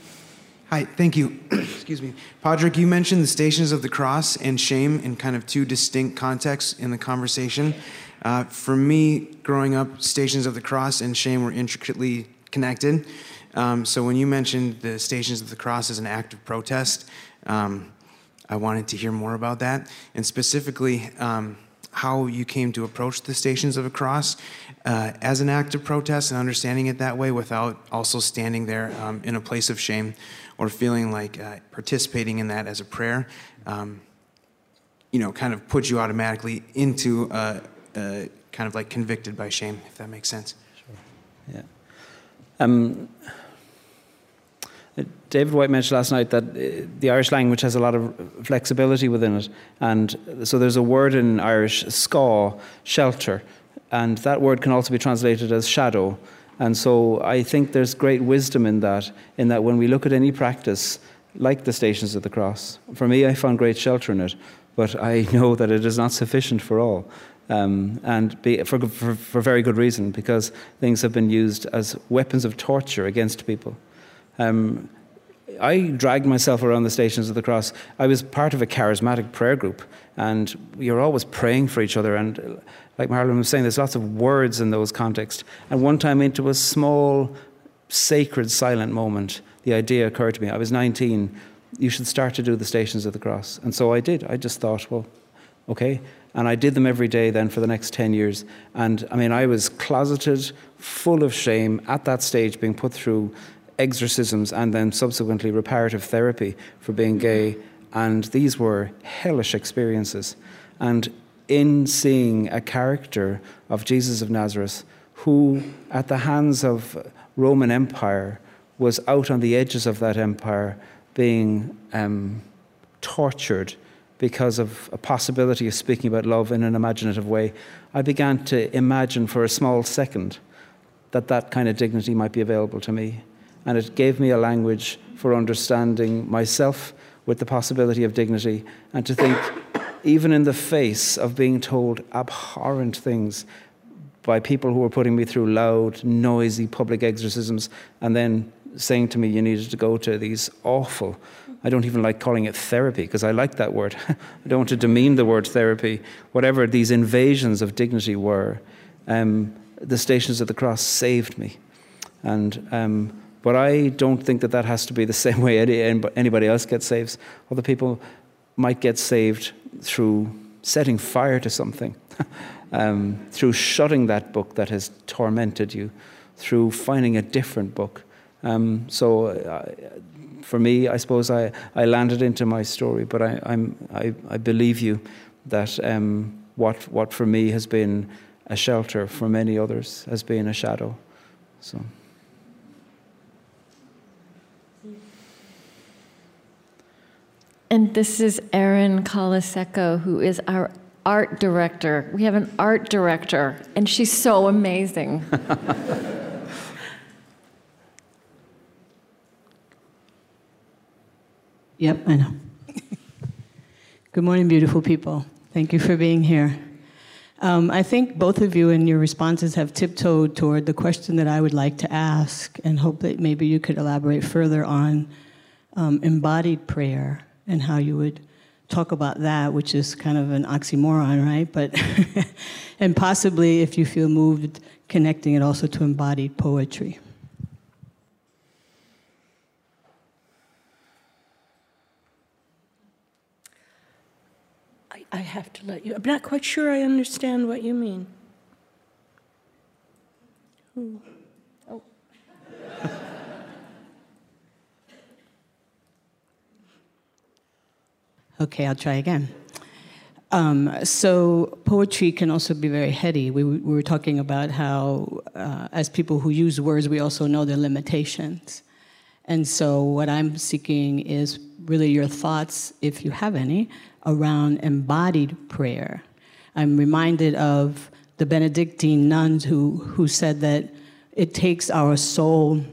Hi, thank you. Excuse me. Pádraig, you mentioned the Stations of the Cross and shame in kind of two distinct contexts in the conversation. Uh, for me, growing up, Stations of the Cross and shame were intricately connected. Um, so when you mentioned the Stations of the Cross as an act of protest, um, I wanted to hear more about that, and specifically um, how you came to approach the Stations of the Cross uh, as an act of protest and understanding it that way without also standing there um, in a place of shame or feeling like uh, participating in that as a prayer, um, you know, kind of puts you automatically into kind of like convicted by shame, if that makes sense. Sure. Yeah. Um, David Whyte mentioned last night that uh, the Irish language has a lot of flexibility within it. And so there's a word in Irish, scáth, shelter, and that word can also be translated as shadow. And so I think there's great wisdom in that, in that when we look at any practice, like the Stations of the Cross, for me, I found great shelter in it, but I know that it is not sufficient for all. Um, and be, for, for, for, very good reason, because things have been used as weapons of torture against people. Um, I dragged myself around the Stations of the Cross. I was part of a charismatic prayer group, and you're always praying for each other. And like Marilyn was saying, there's lots of words in those contexts. And one time into a small, sacred, silent moment, the idea occurred to me. I was 19. You should start to do the Stations of the Cross. And so I did. I just thought, well, okay. And I did them every day then for the next 10 years. And I mean, I was closeted, full of shame at that stage, being put through exorcisms and then subsequently reparative therapy for being gay. And these were hellish experiences. And in seeing a character of Jesus of Nazareth who, at the hands of Roman Empire, was out on the edges of that empire being um, tortured because of a possibility of speaking about love in an imaginative way, I began to imagine for a small second that that kind of dignity might be available to me. And it gave me a language for understanding myself with the possibility of dignity and to think, even in the face of being told abhorrent things by people who were putting me through loud, noisy public exorcisms and then saying to me you needed to go to these awful, I don't even like calling it therapy because I like that word. I don't want to demean the word therapy. Whatever these invasions of dignity were, um, the Stations of the Cross saved me. And um, but I don't think that that has to be the same way anybody else gets saved. Other people might get saved through setting fire to something, um, through shutting that book that has tormented you, through finding a different book. Um, so, uh, for me, I suppose I, I landed into my story, but I, I'm, I, I believe you that um, what, what for me has been a shelter for many others has been a shadow. So. And this is Erin Colasacco, who is our art director. We have an art director, and she's so amazing. yep, I know. Good morning, beautiful people. Thank you for being here. Um, I think both of you in your responses have tiptoed toward the question that I would like to ask, and hope that maybe you could elaborate further on um, embodied prayer and how you would talk about that, which is kind of an oxymoron, right? But and possibly, if you feel moved, connecting it also to embodied poetry. I, have to let you. I'm not quite sure I understand what you mean. Ooh. Okay, I'll try again. Um, so poetry can also be very heady. We, we were talking about how, uh, as people who use words, we also know their limitations. And so, what I'm seeking is really your thoughts, if you have any, around embodied prayer. I'm reminded of the Benedictine nuns who, who said that it takes our soul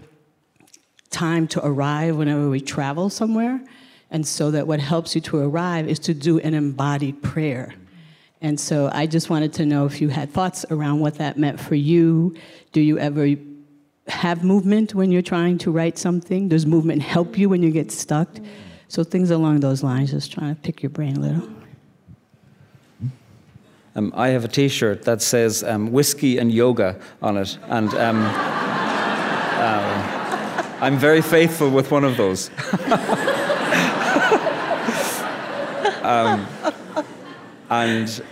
time to arrive whenever we travel somewhere. And so that what helps you to arrive is to do an embodied prayer. And so I just wanted to know if you had thoughts around what that meant for you. Do you ever have movement when you're trying to write something? Does movement help you when you get stuck? So things along those lines, just trying to pick your brain a little. Um, I have a T-shirt that says um, "whiskey and yoga" on it, and um, uh, I'm very faithful with one of those. Um, and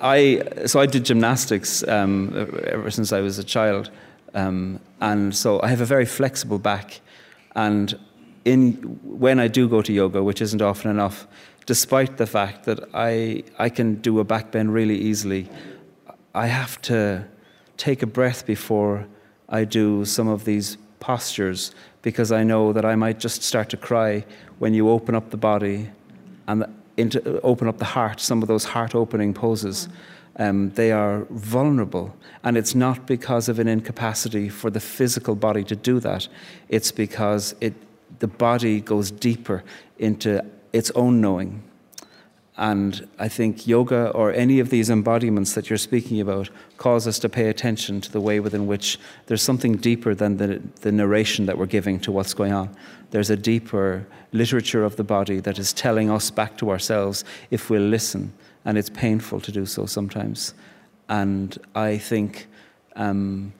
I, so I did gymnastics um, ever since I was a child. Um, and so I have a very flexible back. And in, when I do go to yoga, which isn't often enough, despite the fact that I, I can do a back bend really easily, I have to take a breath before I do some of these postures because I know that I might just start to cry when you open up the body and into, open up the heart, some of those heart opening poses. Um, they are vulnerable. And it's not because of an incapacity for the physical body to do that, it's because it, the body goes deeper into its own knowing. And I think yoga or any of these embodiments that you're speaking about cause us to pay attention to the way within which there's something deeper than the, the narration that we're giving to what's going on. There's a deeper literature of the body that is telling us back to ourselves if we'll listen. And it's painful to do so sometimes. And I think um,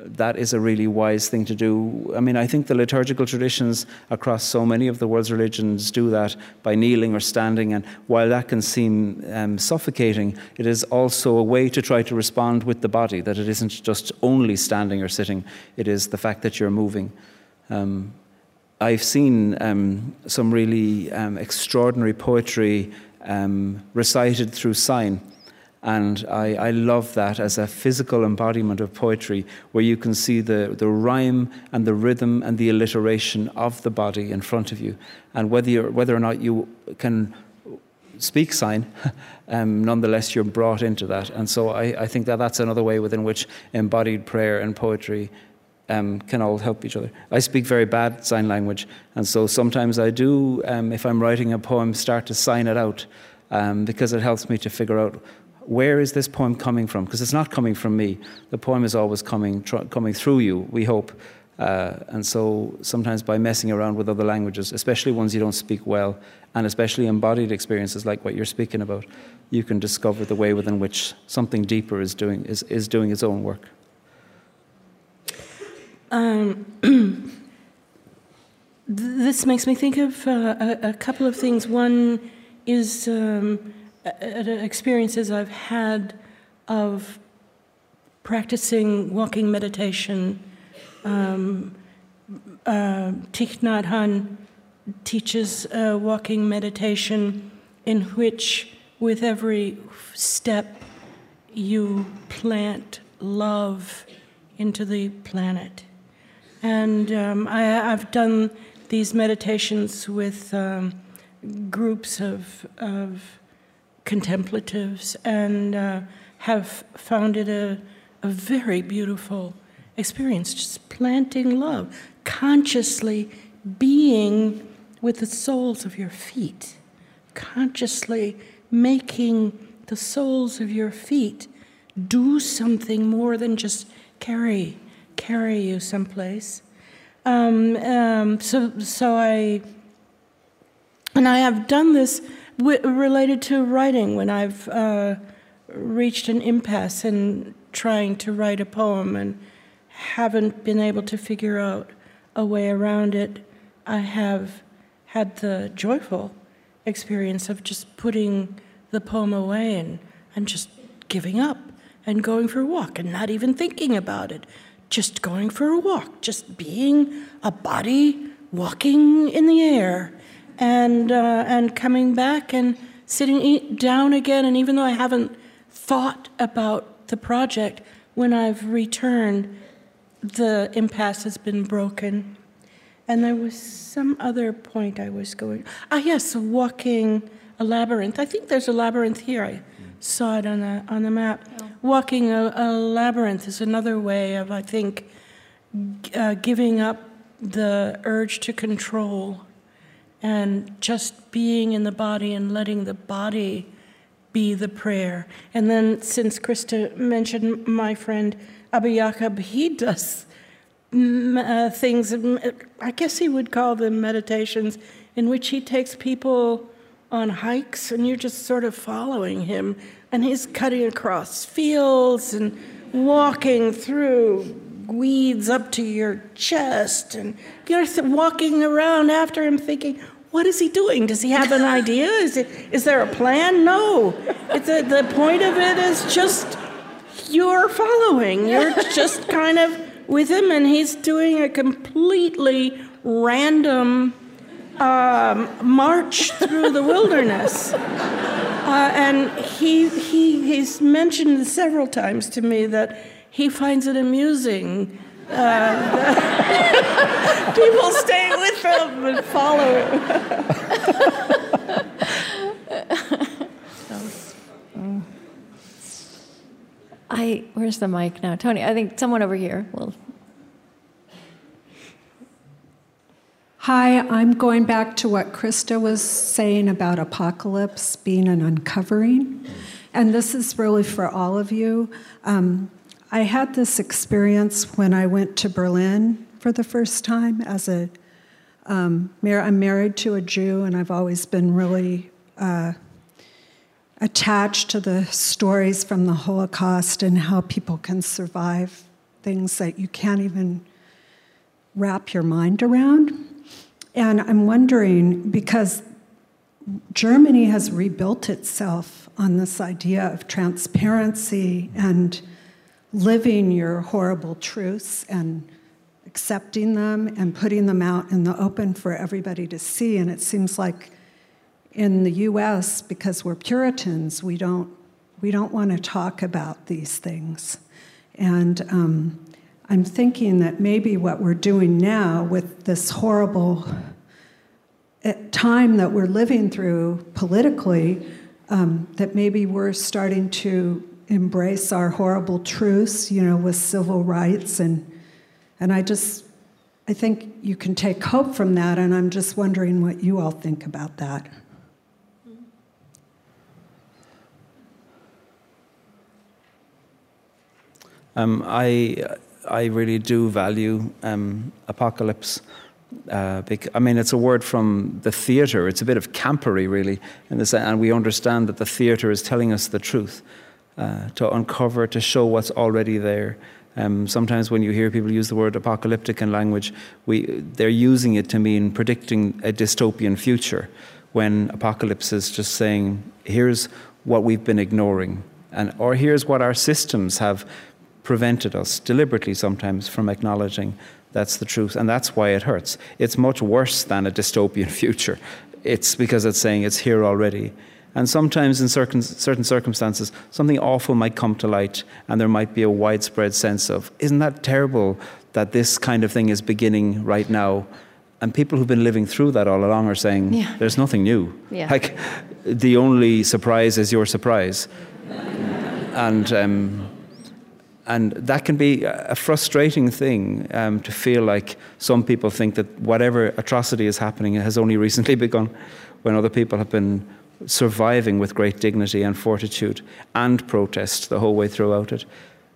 that is a really wise thing to do. I mean, I think the liturgical traditions across so many of the world's religions do that by kneeling or standing, and while that can seem um, suffocating, it is also a way to try to respond with the body, that it isn't just only standing or sitting, it is the fact that you're moving. Um, I've seen um, some really um, extraordinary poetry um, recited through sign. And I, I, love that as a physical embodiment of poetry, where you can see the, the rhyme and the rhythm and the alliteration of the body in front of you. And whether, whether or not you can speak sign, um, nonetheless, you're brought into that. And so I, I, think that that's another way within which embodied prayer and poetry um, can all help each other. I speak very bad sign language, and so sometimes I do, um, if I'm writing a poem, start to sign it out um, because it helps me to figure out where is this poem coming from? Because it's not coming from me. The poem is always coming, tr- coming through you, we hope. Uh, and so sometimes by messing around with other languages, especially ones you don't speak well, and especially embodied experiences like what you're speaking about, you can discover the way within which something deeper is doing, is, is doing its own work. Um, this makes me think of uh, a, a, couple of things. One is um, experiences I've had of practicing walking meditation. Um, uh, Thich Nhat Hanh teaches uh, walking meditation in which, with every step, you plant love into the planet. And um, I, have done these meditations with um, groups of, of contemplatives and uh, have found it a, a very beautiful experience, just planting love, consciously being with the soles of your feet, consciously making the soles of your feet do something more than just carry carry you someplace. Um, um, so, so I, and I have done this related to writing when I've uh, reached an impasse in trying to write a poem and haven't been able to figure out a way around it. I have had the joyful experience of just putting the poem away and, and just giving up and going for a walk and not even thinking about it just going for a walk, just being a body walking in the air, and uh, and coming back and sitting down again. And even though I haven't thought about the project, when I've returned, the impasse has been broken. And there was some other point I was going. Ah, yes, walking a labyrinth. I think there's a labyrinth here. I saw it on the on the map. Oh. Walking a, a, labyrinth is another way of, I think, uh, giving up the urge to control and just being in the body and letting the body be the prayer. And then, since Krista mentioned my friend Abba Jacob, he does uh, things, I guess he would call them meditations, in which he takes people on hikes and you're just sort of following him. And he's cutting across fields and walking through weeds up to your chest. And you're walking around after him thinking, what is he doing? Does he have an idea? Is, it, is there a plan? No. It's a, the point of it is just you're following. You're just kind of with him, and he's doing a completely random um, march through the wilderness. Uh, and he, he, he's mentioned several times to me that he finds it amusing. Uh, people stay with him and follow him. I where's the mic now, Tony? I think someone over here will Hi, I'm going back to what Krista was saying about apocalypse being an uncovering. And this is really for all of you. Um, I had this experience when I went to Berlin for the first time as a. Um, I'm married to a Jew, and I've always been really uh, attached to the stories from the Holocaust and how people can survive things that you can't even wrap your mind around. And I'm wondering because Germany has rebuilt itself on this idea of transparency and living your horrible truths and accepting them and putting them out in the open for everybody to see. And it seems like in the US, because we're Puritans, we don't, we don't want to talk about these things. And um, I'm thinking that maybe what we're doing now with this horrible eh, time that we're living through politically, um, that maybe we're starting to embrace our horrible truths, you know, with civil rights and and I just I think you can take hope from that and I'm just wondering what you all think about that. Um, I I really do value um, apocalypse. Uh, I mean, it's a word from the theatre. It's a bit of campery, really, and we understand that the theatre is telling us the truth, uh, to uncover, to show what's already there. Um, sometimes when you hear people use the word apocalyptic in language, we, they're using it to mean predicting a dystopian future, when apocalypse is just saying, here's what we've been ignoring, and, or here's what our systems have prevented us deliberately sometimes from acknowledging that's the truth. And that's why it hurts. It's much worse than a dystopian future. It's because it's saying it's here already. And sometimes, in certain, certain circumstances, something awful might come to light, and there might be a widespread sense of, isn't that terrible that this kind of thing is beginning right now? And people who've been living through that all along are saying, yeah. there's nothing new. Yeah. Like, the only surprise is your surprise. and um, and that can be a frustrating thing um, to feel like some people think that whatever atrocity is happening has only recently begun, when other people have been surviving with great dignity and fortitude and protest the whole way throughout it.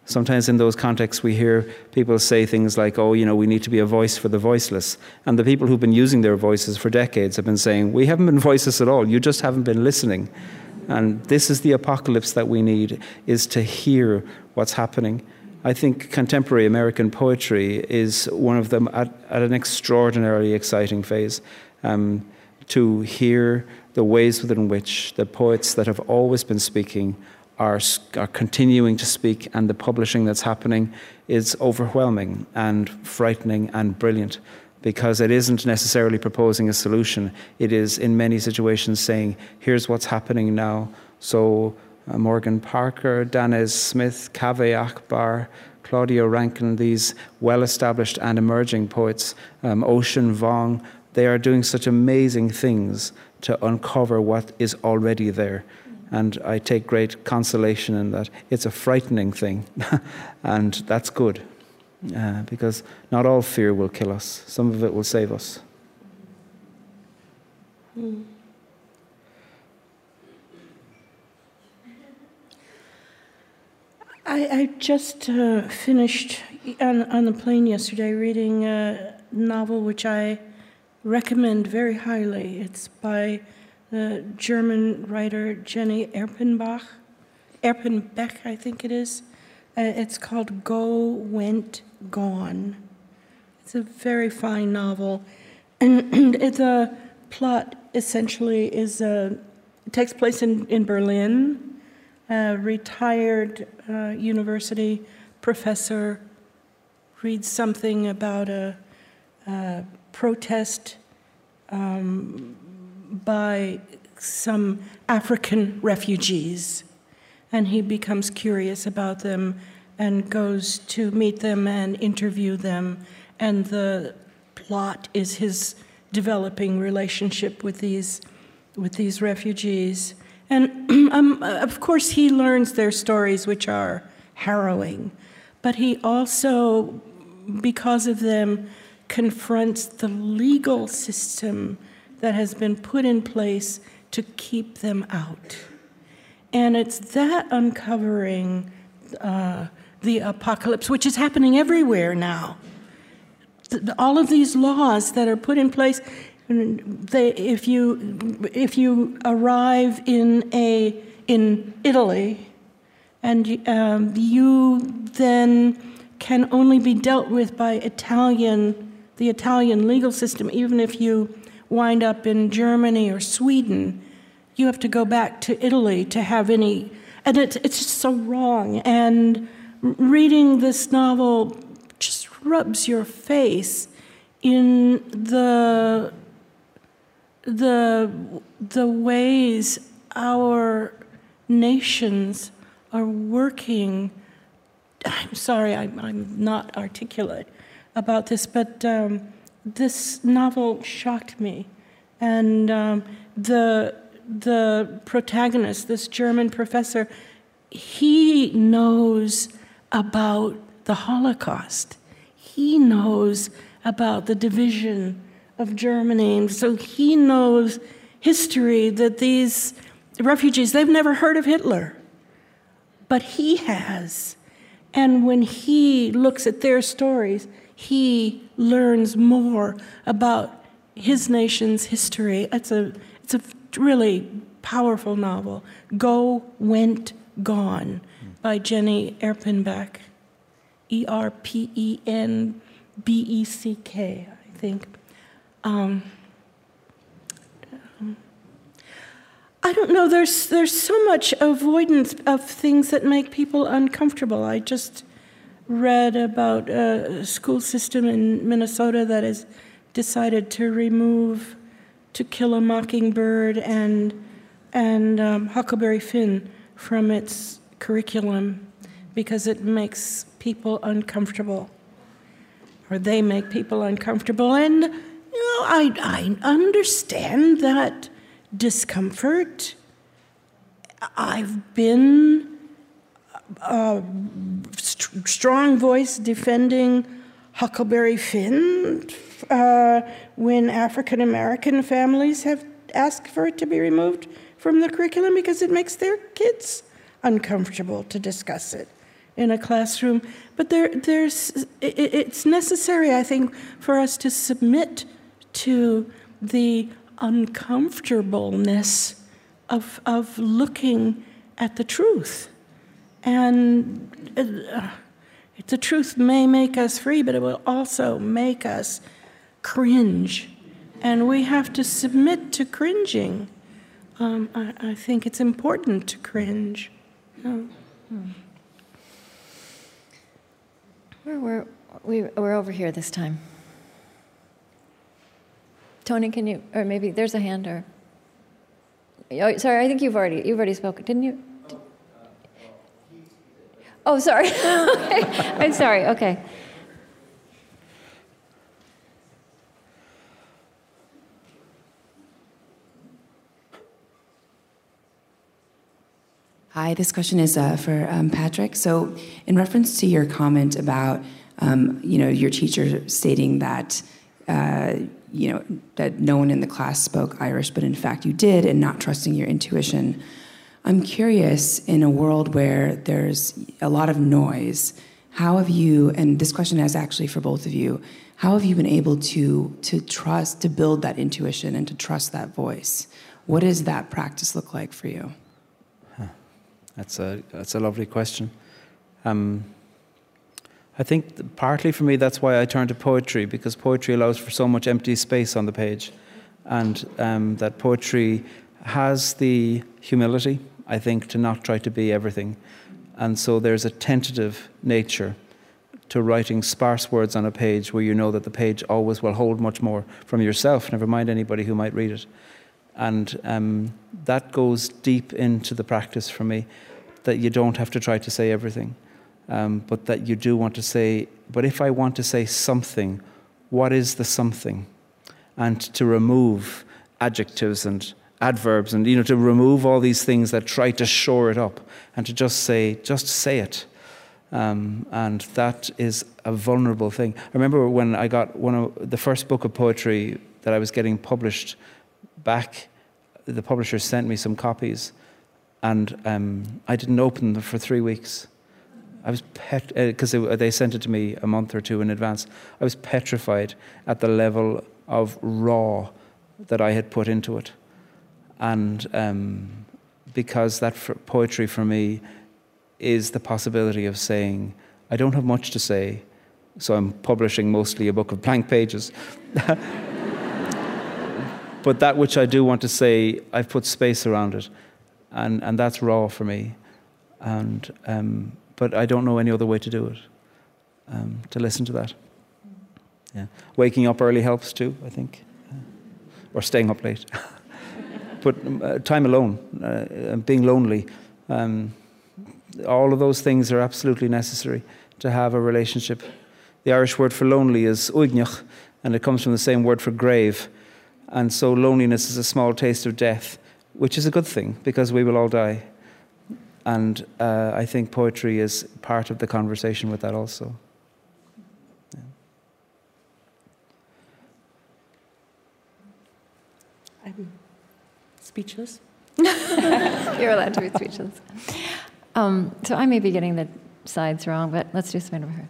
Sometimes in those contexts, we hear people say things like, oh, you know, we need to be a voice for the voiceless. And the people who've been using their voices for decades have been saying, we haven't been voiceless at all, you just haven't been listening. And this is the apocalypse that we need, is to hear what's happening. I think contemporary American poetry is one of them at, at an extraordinarily exciting phase. Um, to hear the ways within which the poets that have always been speaking are, are continuing to speak, and the publishing that's happening is overwhelming and frightening and brilliant because it isn't necessarily proposing a solution. It is, in many situations, saying, here's what's happening now. So uh, Morgan Parker, Danez Smith, Kaveh Akbar, Claudia Rankine, these well established and emerging poets, um, Ocean Vuong, they are doing such amazing things to uncover what is already there. And I take great consolation in that. It's a frightening thing, and that's good, uh, because not all fear will kill us, some of it will save us. Mm. I, I just uh, finished on, on the plane yesterday reading a novel which I recommend very highly. It's by the German writer Jenny Erpenbach, Erpenbeck, I think it is. Uh, it's called Go, Went, Gone. It's a very fine novel. And the plot essentially is uh, it takes place in, in Berlin a retired uh, university professor reads something about a, a protest um, by some African refugees. And he becomes curious about them and goes to meet them and interview them. And the plot is his developing relationship with these, with these refugees. And um, of course, he learns their stories, which are harrowing, but he also, because of them, confronts the legal system that has been put in place to keep them out. And it's that uncovering uh, the apocalypse, which is happening everywhere now. All of these laws that are put in place they, if you if you arrive in a in Italy, and um, you then can only be dealt with by Italian, the Italian legal system, even if you wind up in Germany or Sweden. You have to go back to Italy to have any, and it, it's just so wrong. And reading this novel just rubs your face in the the the ways our nations are working. I'm sorry, I'm, I'm not articulate about this, but um, this novel shocked me, and um, the the protagonist, this German professor, he knows about the Holocaust. He knows about the division of Germany. So he knows history that these refugees, they've never heard of Hitler, but he has. And when he looks at their stories, he learns more about his nation's history. It's a, it's a really powerful novel. Go, Went, Gone by Jenny Erpenbeck. E R P E N B E C K, I think. Um, I don't know. There's there's so much avoidance of things that make people uncomfortable. I just read about a school system in Minnesota that has decided to remove "To Kill a Mockingbird" and and um, Huckleberry Finn from its curriculum because it makes people uncomfortable, or they make people uncomfortable, and you know, I, I understand that discomfort. I've been a st- strong voice defending Huckleberry Finn uh, when African American families have asked for it to be removed from the curriculum because it makes their kids uncomfortable to discuss it in a classroom. But there, there's, it, it's necessary, I think, for us to submit to the uncomfortableness of, of looking at the truth. And uh, the truth may make us free, but it will also make us cringe. And we have to submit to cringing. Um, I, I, think it's important to cringe. Hmm. We're, we're, we, we are over here this time. Tony, can you, or maybe there's a hand or, oh, sorry, I think you've already, you've already spoken, didn't you? Oh, sorry. I'm sorry, okay. Hi, this question is uh, for um, Patrick. So, in reference to your comment about, um, you know, your teacher stating that uh, you know, that no one in the class spoke Irish, but in fact you did, and not trusting your intuition. I'm curious in a world where there's a lot of noise, how have you, and this question is actually for both of you, how have you been able to, to trust, to build that intuition and to trust that voice? What does that practice look like for you? That's, a, that's a lovely question. Um, I think partly for me that's why I turned to poetry because poetry allows for so much empty space on the page, and um, that poetry has the humility, I think, to not try to be everything, and so there's a tentative nature to writing sparse words on a page where you know that the page always will hold much more from yourself, never mind anybody who might read it, and um, that goes deep into the practice for me, that you don't have to try to say everything um, but that you do want to say, but if I want to say something, what is the something? And to remove adjectives and adverbs and you know to remove all these things that try to shore it up and to just say just say it. Um, and that is a vulnerable thing. I remember when i got one of the first book of poetry that i was getting published back the publisher sent me some copies and um, i didn't open them for three weeks. I was pet because uh, they sent it to me a month or two in advance. I was petrified at the level of raw that I had put into it, and um, because that for poetry for me is the possibility of saying, I don't have much to say, so I'm publishing mostly a book of blank pages. but that which I do want to say, I've put space around it, and, and that's raw for me. And, um, but I don't know any other way to do it, um, to listen to that. Yeah. Waking up early helps too, I think, or staying up late. but uh, time alone, uh, being lonely, um, all of those things are absolutely necessary to have a relationship. The Irish word for lonely is uaigneach, and it comes from the same word for grave. And so loneliness is a small taste of death, which is a good thing because we will all die. And uh, I think poetry is part of the conversation with that also. I'm speechless. You're allowed to be speechless. Um, so I may be getting the sides wrong, but let's do something over here.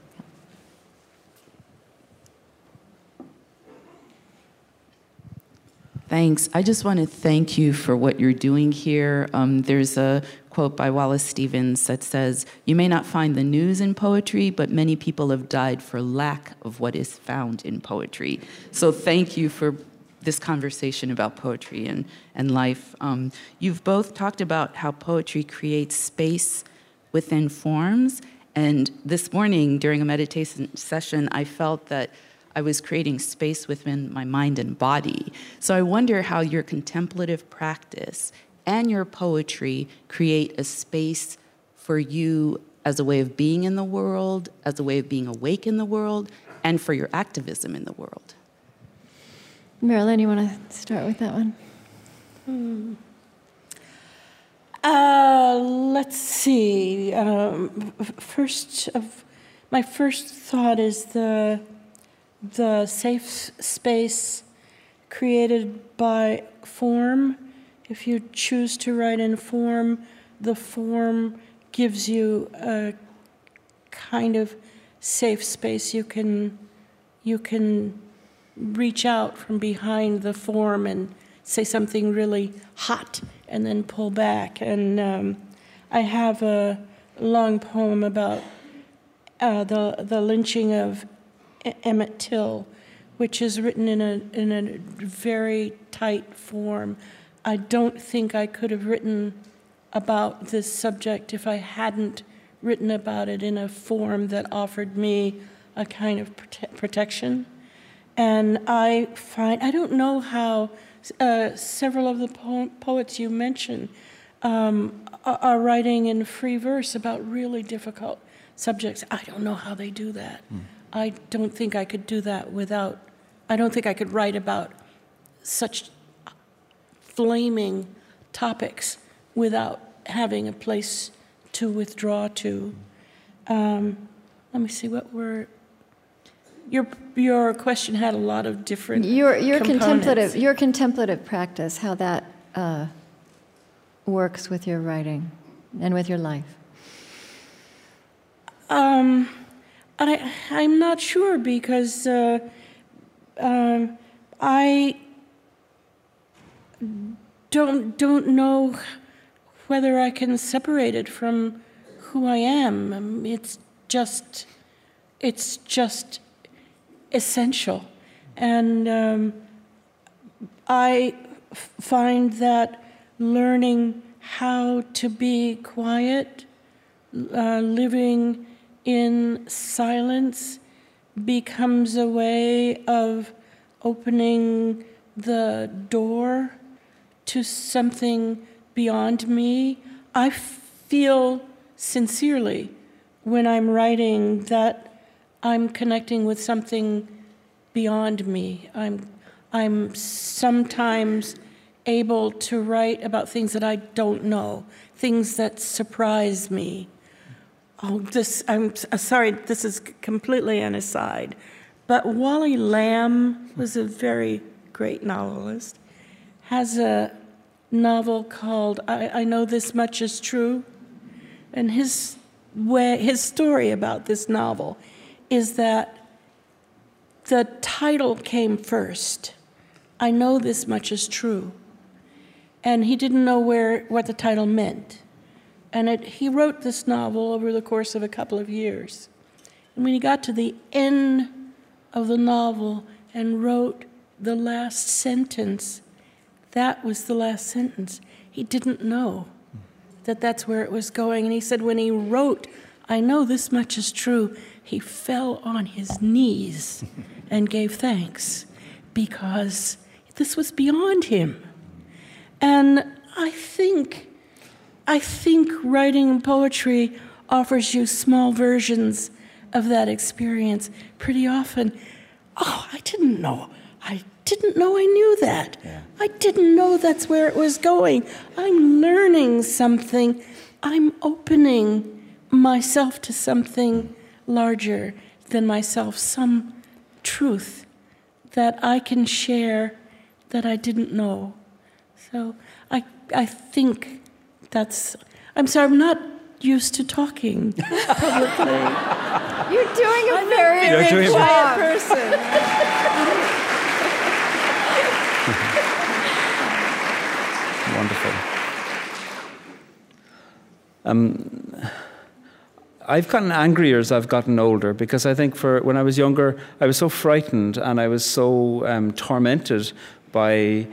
Thanks. I just want to thank you for what you're doing here. Um, there's a quote by Wallace Stevens that says, You may not find the news in poetry, but many people have died for lack of what is found in poetry. So thank you for this conversation about poetry and, and life. Um, you've both talked about how poetry creates space within forms. And this morning, during a meditation session, I felt that I was creating space within my mind and body. So I wonder how your contemplative practice and your poetry create a space for you as a way of being in the world, as a way of being awake in the world, and for your activism in the world. Marilyn, you want to start with that one? Hmm. Uh, let's see. Um, first of my first thought is the the safe space created by form. If you choose to write in form, the form gives you a kind of safe space you can you can reach out from behind the form and say something really hot and then pull back. And um, I have a long poem about uh, the, the lynching of Emmett Till, which is written in a, in a very tight form. I don't think I could have written about this subject if I hadn't written about it in a form that offered me a kind of prote- protection. And I find, I don't know how uh, several of the po- poets you mentioned um, are, writing in free verse about really difficult subjects. I don't know how they do that. Mm. I don't think I could do that without, I don't think I could write about such flaming topics without having a place to withdraw to. Um, let me see what were your your question had a lot of different your your components. contemplative your contemplative practice how that uh, works with your writing and with your life um, I I'm not sure because uh, um, I don't don't know whether I can separate it from who I am. Um, it's just it's just essential. And um, I find that learning how to be quiet, uh, living in silence, becomes a way of opening the door to something beyond me. I feel sincerely when I'm writing that I'm connecting with something beyond me. I'm, I'm sometimes able to write about things that I don't know, things that surprise me. Oh, this, I'm uh, sorry, this is completely an aside, but Wally Lamb was a very great novelist, has a novel called I, I Know This Much Is True. And his, way, his story about this novel is that the title came first. I know this much is true. And he didn't know where, what the title meant. And it, he wrote this novel over the course of a couple of years. And when he got to the end of the novel and wrote the last sentence, that was the last sentence. He didn't know that that's where it was going. And he said, when he wrote, I know this much is true, he fell on his knees and gave thanks because this was beyond him. And I think, I think writing poetry offers you small versions of that experience pretty often. Oh, I didn't know. I didn't know I knew that. Yeah. I didn't know that's where it was going. I'm learning something. I'm opening myself to something larger than myself, some truth that I can share that I didn't know. So I, I think that's, I'm sorry, I'm not used to talking publicly. You're doing a I'm very, a very good quiet job. person. Wonderful. Um, I've gotten angrier as I've gotten older because I think for when I was younger, I was so frightened and I was so um, tormented by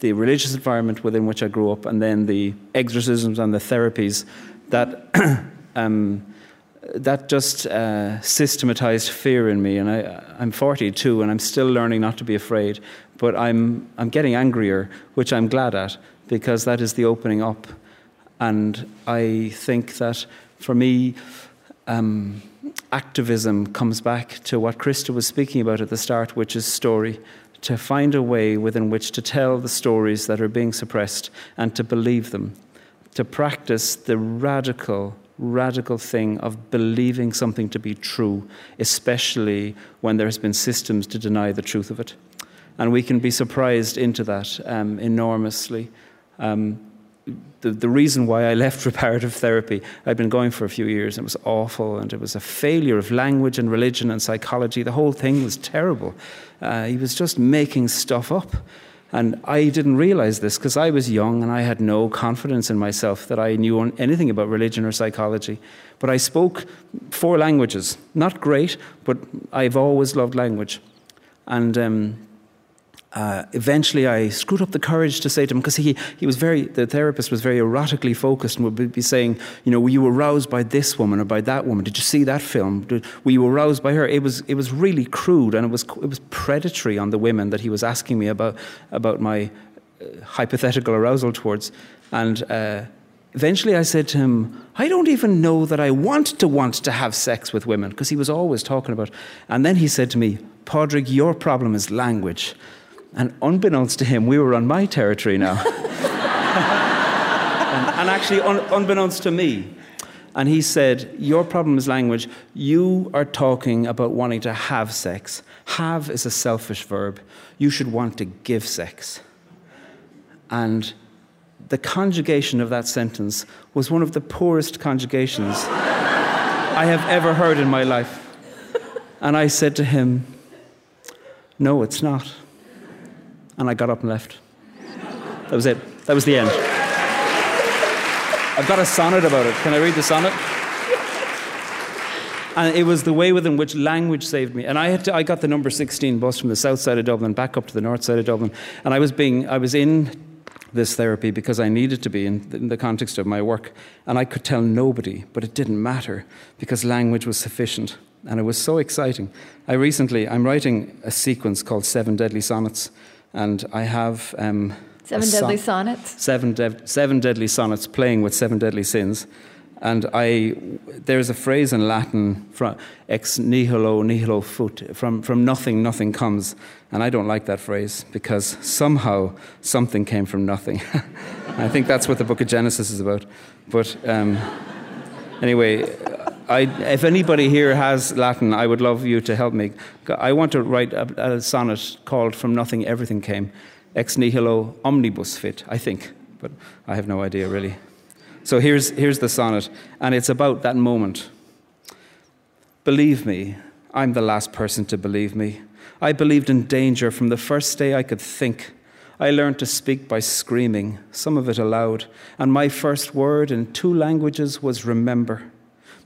the religious environment within which I grew up and then the exorcisms and the therapies that um, that just uh, systematized fear in me. And I, I'm 42 and I'm still learning not to be afraid, but I'm, I'm getting angrier, which I'm glad at because that is the opening up. And I think that for me, um, activism comes back to what Krista was speaking about at the start, which is story. To find a way within which to tell the stories that are being suppressed and to believe them. To practice the radical radical thing of believing something to be true, especially when there has been systems to deny the truth of it. And we can be surprised into that um, enormously. Um, the, the reason why I left reparative therapy, I'd been going for a few years, and it was awful, and it was a failure of language and religion and psychology. The whole thing was terrible. Uh, he was just making stuff up. And I didn't realize this because I was young and I had no confidence in myself that I knew anything about religion or psychology. But I spoke four languages. Not great, but I've always loved language. And um, uh, eventually I screwed up the courage to say to him, because he, he was very, the therapist was very erotically focused and would be saying, you know, were you aroused by this woman or by that woman? Did you see that film? Did, were you aroused by her? It was, it was really crude and it was, it was predatory on the women that he was asking me about, about my uh, hypothetical arousal towards. And uh, eventually I said to him, I don't even know that I want to want to have sex with women, because he was always talking about. And then he said to me, Pádraig, your problem is language. And unbeknownst to him, we were on my territory now. and, and, actually, un, unbeknownst to me. And he said, Your problem is language. You are talking about wanting to have sex. Have is a selfish verb. You should want to give sex. And the conjugation of that sentence was one of the poorest conjugations I have ever heard in my life. And I said to him, No, it's not. And I got up and left. That was it. That was the end. I've got a sonnet about it. Can I read the sonnet? And it was the way within which language saved me. And I, had to, I got the number 16 bus from the south side of Dublin back up to the north side of Dublin. And I was, being, I was in this therapy because I needed to be in in the context of my work. And I could tell nobody, but it didn't matter because language was sufficient. And it was so exciting. I recently, I'm writing a sequence called Seven Deadly Sonnets and I have um, seven deadly son- sonnets. Seven, de- seven deadly sonnets playing with seven deadly sins. And I, there's a phrase in Latin from ex nihilo nihil fit, from, from nothing, nothing comes. And I don't like that phrase because somehow something came from nothing. I think that's what the book of Genesis is about. But um, anyway, I, if anybody here has Latin, I would love you to help me. I want to write a, a sonnet called From Nothing Everything Came, Ex Nihilo Omnibus Fit, I think, but I have no idea really. So here's, here's the sonnet, and it's about that moment. Believe me, I'm the last person to believe me. I believed in danger from the first day I could think. I learned to speak by screaming, some of it aloud, and my first word in two languages was remember.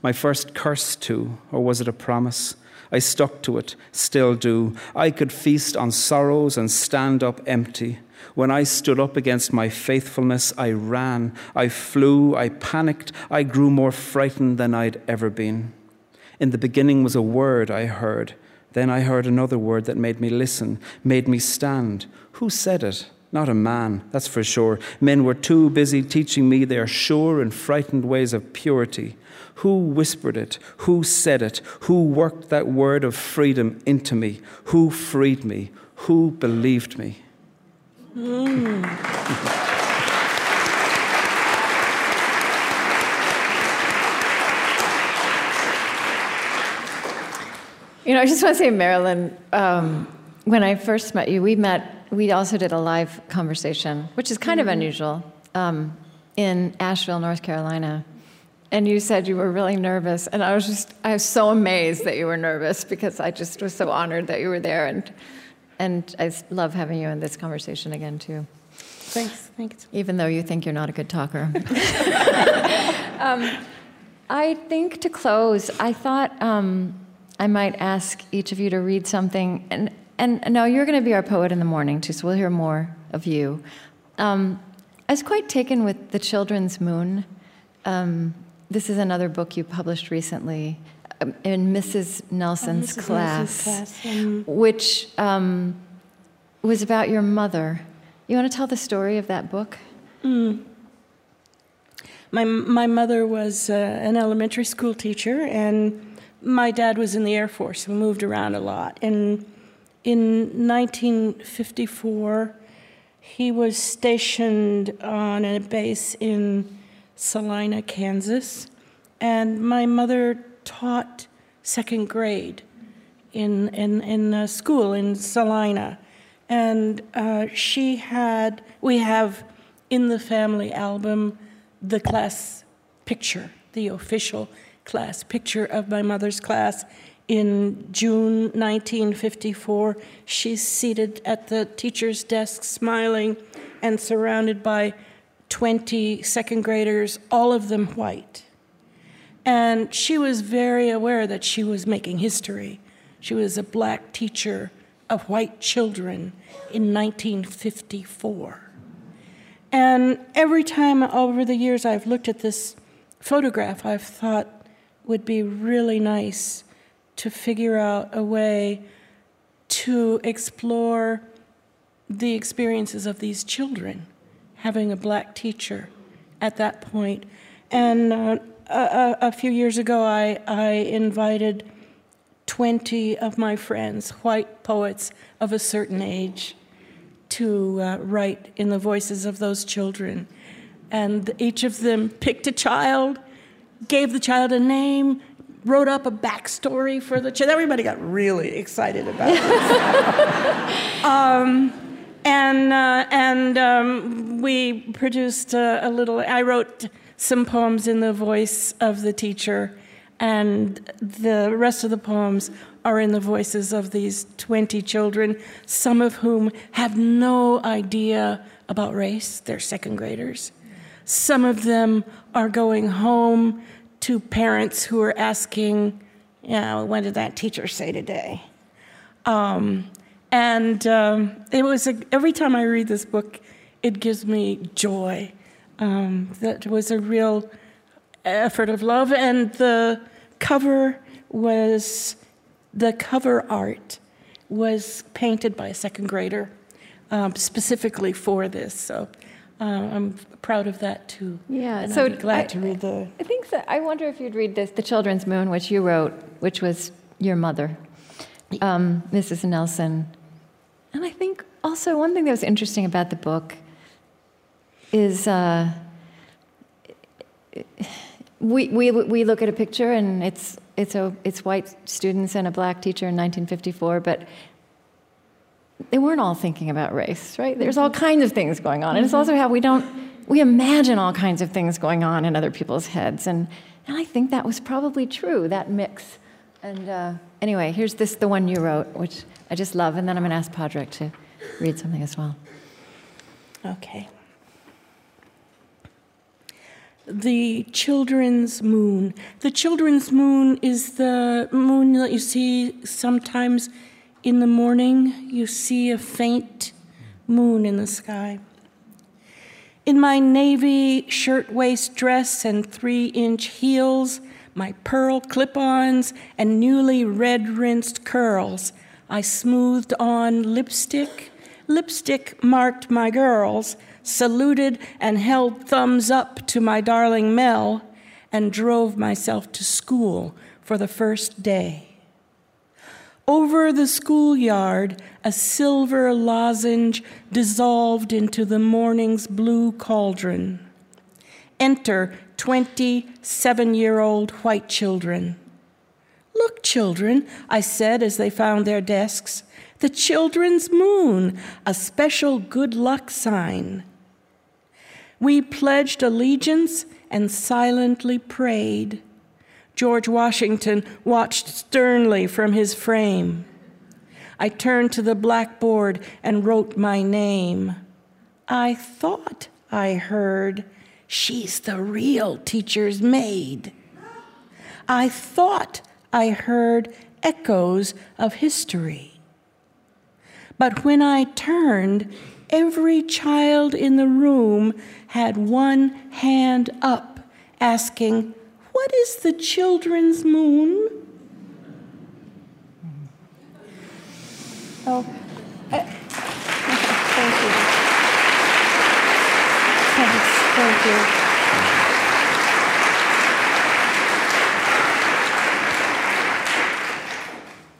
My first curse, too, or was it a promise? I stuck to it, still do. I could feast on sorrows and stand up empty. When I stood up against my faithfulness, I ran, I flew, I panicked, I grew more frightened than I'd ever been. In the beginning was a word I heard. Then I heard another word that made me listen, made me stand. Who said it? Not a man, that's for sure. Men were too busy teaching me their sure and frightened ways of purity. Who whispered it? Who said it? Who worked that word of freedom into me? Who freed me? Who believed me? Mm. You know, I just want to say, Marilyn, um, when I first met you, we met, we also did a live conversation, which is kind mm-hmm. of unusual, um, in Asheville, North Carolina. And you said you were really nervous. And I was just, I was so amazed that you were nervous because I just was so honored that you were there. And, and I love having you in this conversation again, too. Thanks. Thanks. Even though you think you're not a good talker. um, I think to close, I thought, um, I might ask each of you to read something. And, and no, you're going to be our poet in the morning, too, so we'll hear more of you. Um, I was quite taken with The Children's Moon. Um, this is another book you published recently um, in Mrs. Nelson's, Mrs. class, Nelson's class um, which um, was about your mother. You want to tell the story of that book? Mm. My, my mother was uh, an elementary school teacher, and my dad was in the Air Force. We moved around a lot. And in 1954, he was stationed on a base in Salina, Kansas. And my mother taught second grade in, in, in a school in Salina. And uh, she had, we have in the family album the class picture, the official class, picture of my mother's class in June 1954. She's seated at the teacher's desk, smiling and surrounded by 20 second graders, all of them white. And she was very aware that she was making history. She was a black teacher of white children in 1954. And every time over the years I've looked at this photograph, I've thought, would be really nice to figure out a way to explore the experiences of these children, having a black teacher at that point. And uh, a, a, few years ago, I, I invited 20 of my friends, white poets of a certain age, to uh, write in the voices of those children. And each of them picked a child gave the child a name, wrote up a backstory for the child. Everybody got really excited about this. um, and uh, and um, we produced a, a, little. I wrote some poems in the voice of the teacher, and the rest of the poems are in the voices of these 20 children, some of whom have no idea about race. They're second graders. Some of them are going home to parents who are asking, you know, what did that teacher say today? Um, and um, it was a, every time I read this book, it gives me joy. Um, that was a real effort of love, and the cover was the cover art was painted by a second grader um, specifically for this. So uh, I'm proud of that too. Yeah, and so I'd be glad I, to read the. I think that I wonder if you'd read this, "The Children's Moon," which you wrote, which was your mother, um, Mrs. Nelson. And I think also one thing that was interesting about the book is uh, we, we we look at a picture and it's it's a it's white students and a black teacher in 1954, but they weren't all thinking about race, right? There's all kinds of things going on. And it's also how we don't, we imagine all kinds of things going on in other people's heads. And, and I think that was probably true, that mix. And uh, anyway, here's this, the one you wrote, which I just love. And then I'm going to ask Pádraig to read something as well. Okay. the children's moon. The children's moon is the moon that you see sometimes in the morning. You see a faint moon in the sky. In my navy shirtwaist dress and three inch heels, my pearl clip ons, and newly red rinsed curls, I smoothed on lipstick. Lipstick marked my girls saluted and held thumbs up to my darling Mel, and drove myself to school for the first day. Over the schoolyard, a silver lozenge dissolved into the morning's blue cauldron. Enter 27 year old white children. Look, children, I said as they found their desks, the children's moon, a special good luck sign. We pledged allegiance and silently prayed. George Washington watched sternly from his frame. I turned to the blackboard and wrote my name. I thought I heard, She's the real teacher's maid. I thought I heard echoes of history. But when I turned, every child in the room had one hand up, asking, What is the children's moon? Oh, thank you. Thanks, thank you.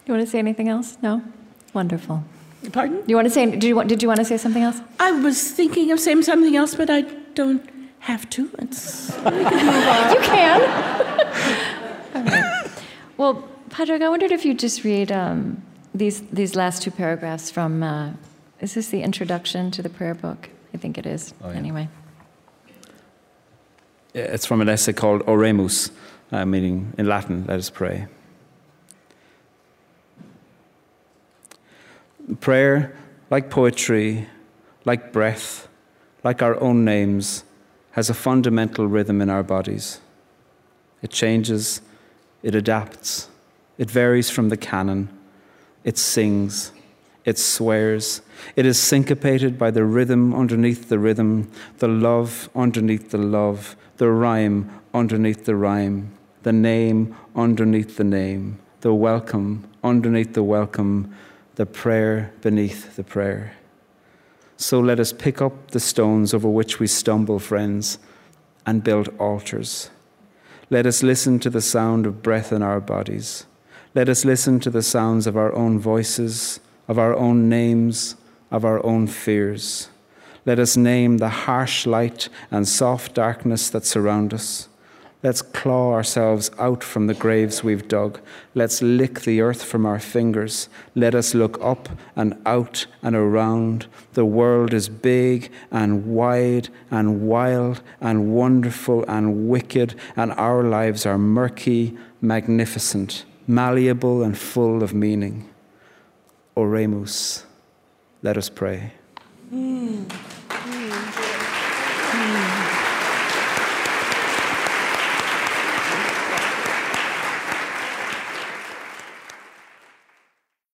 You want to say anything else? No? Wonderful. Pardon? You want to say? Did you want? Did you want to say something else? I was thinking of saying something else, but I don't have to. It's, you can. Well, Pádraig, I wondered if you'd just read um, these these last two paragraphs from. Uh, is this the introduction to the prayer book? I think it is. Oh, yeah. Anyway. It's from an essay called Oremus, uh, meaning in Latin, let us pray. Prayer, like poetry, like breath, like our own names, has a fundamental rhythm in our bodies. It changes, it adapts, it varies from the canon, it sings, it swears, it is syncopated by the rhythm underneath the rhythm, the love underneath the love, the rhyme underneath the rhyme, the name underneath the name, the welcome underneath the welcome, the prayer beneath the prayer. So let us pick up the stones over which we stumble, friends, and build altars. Let us listen to the sound of breath in our bodies. Let us listen to the sounds of our own voices, of our own names, of our own fears. Let us name the harsh light and soft darkness that surround us. Let's claw ourselves out from the graves we've dug. Let's lick the earth from our fingers. Let us look up and out and around. The world is big and wide and wild and wonderful and wicked, and our lives are murky, magnificent, malleable, and full of meaning. Oremus, let us pray. Mm.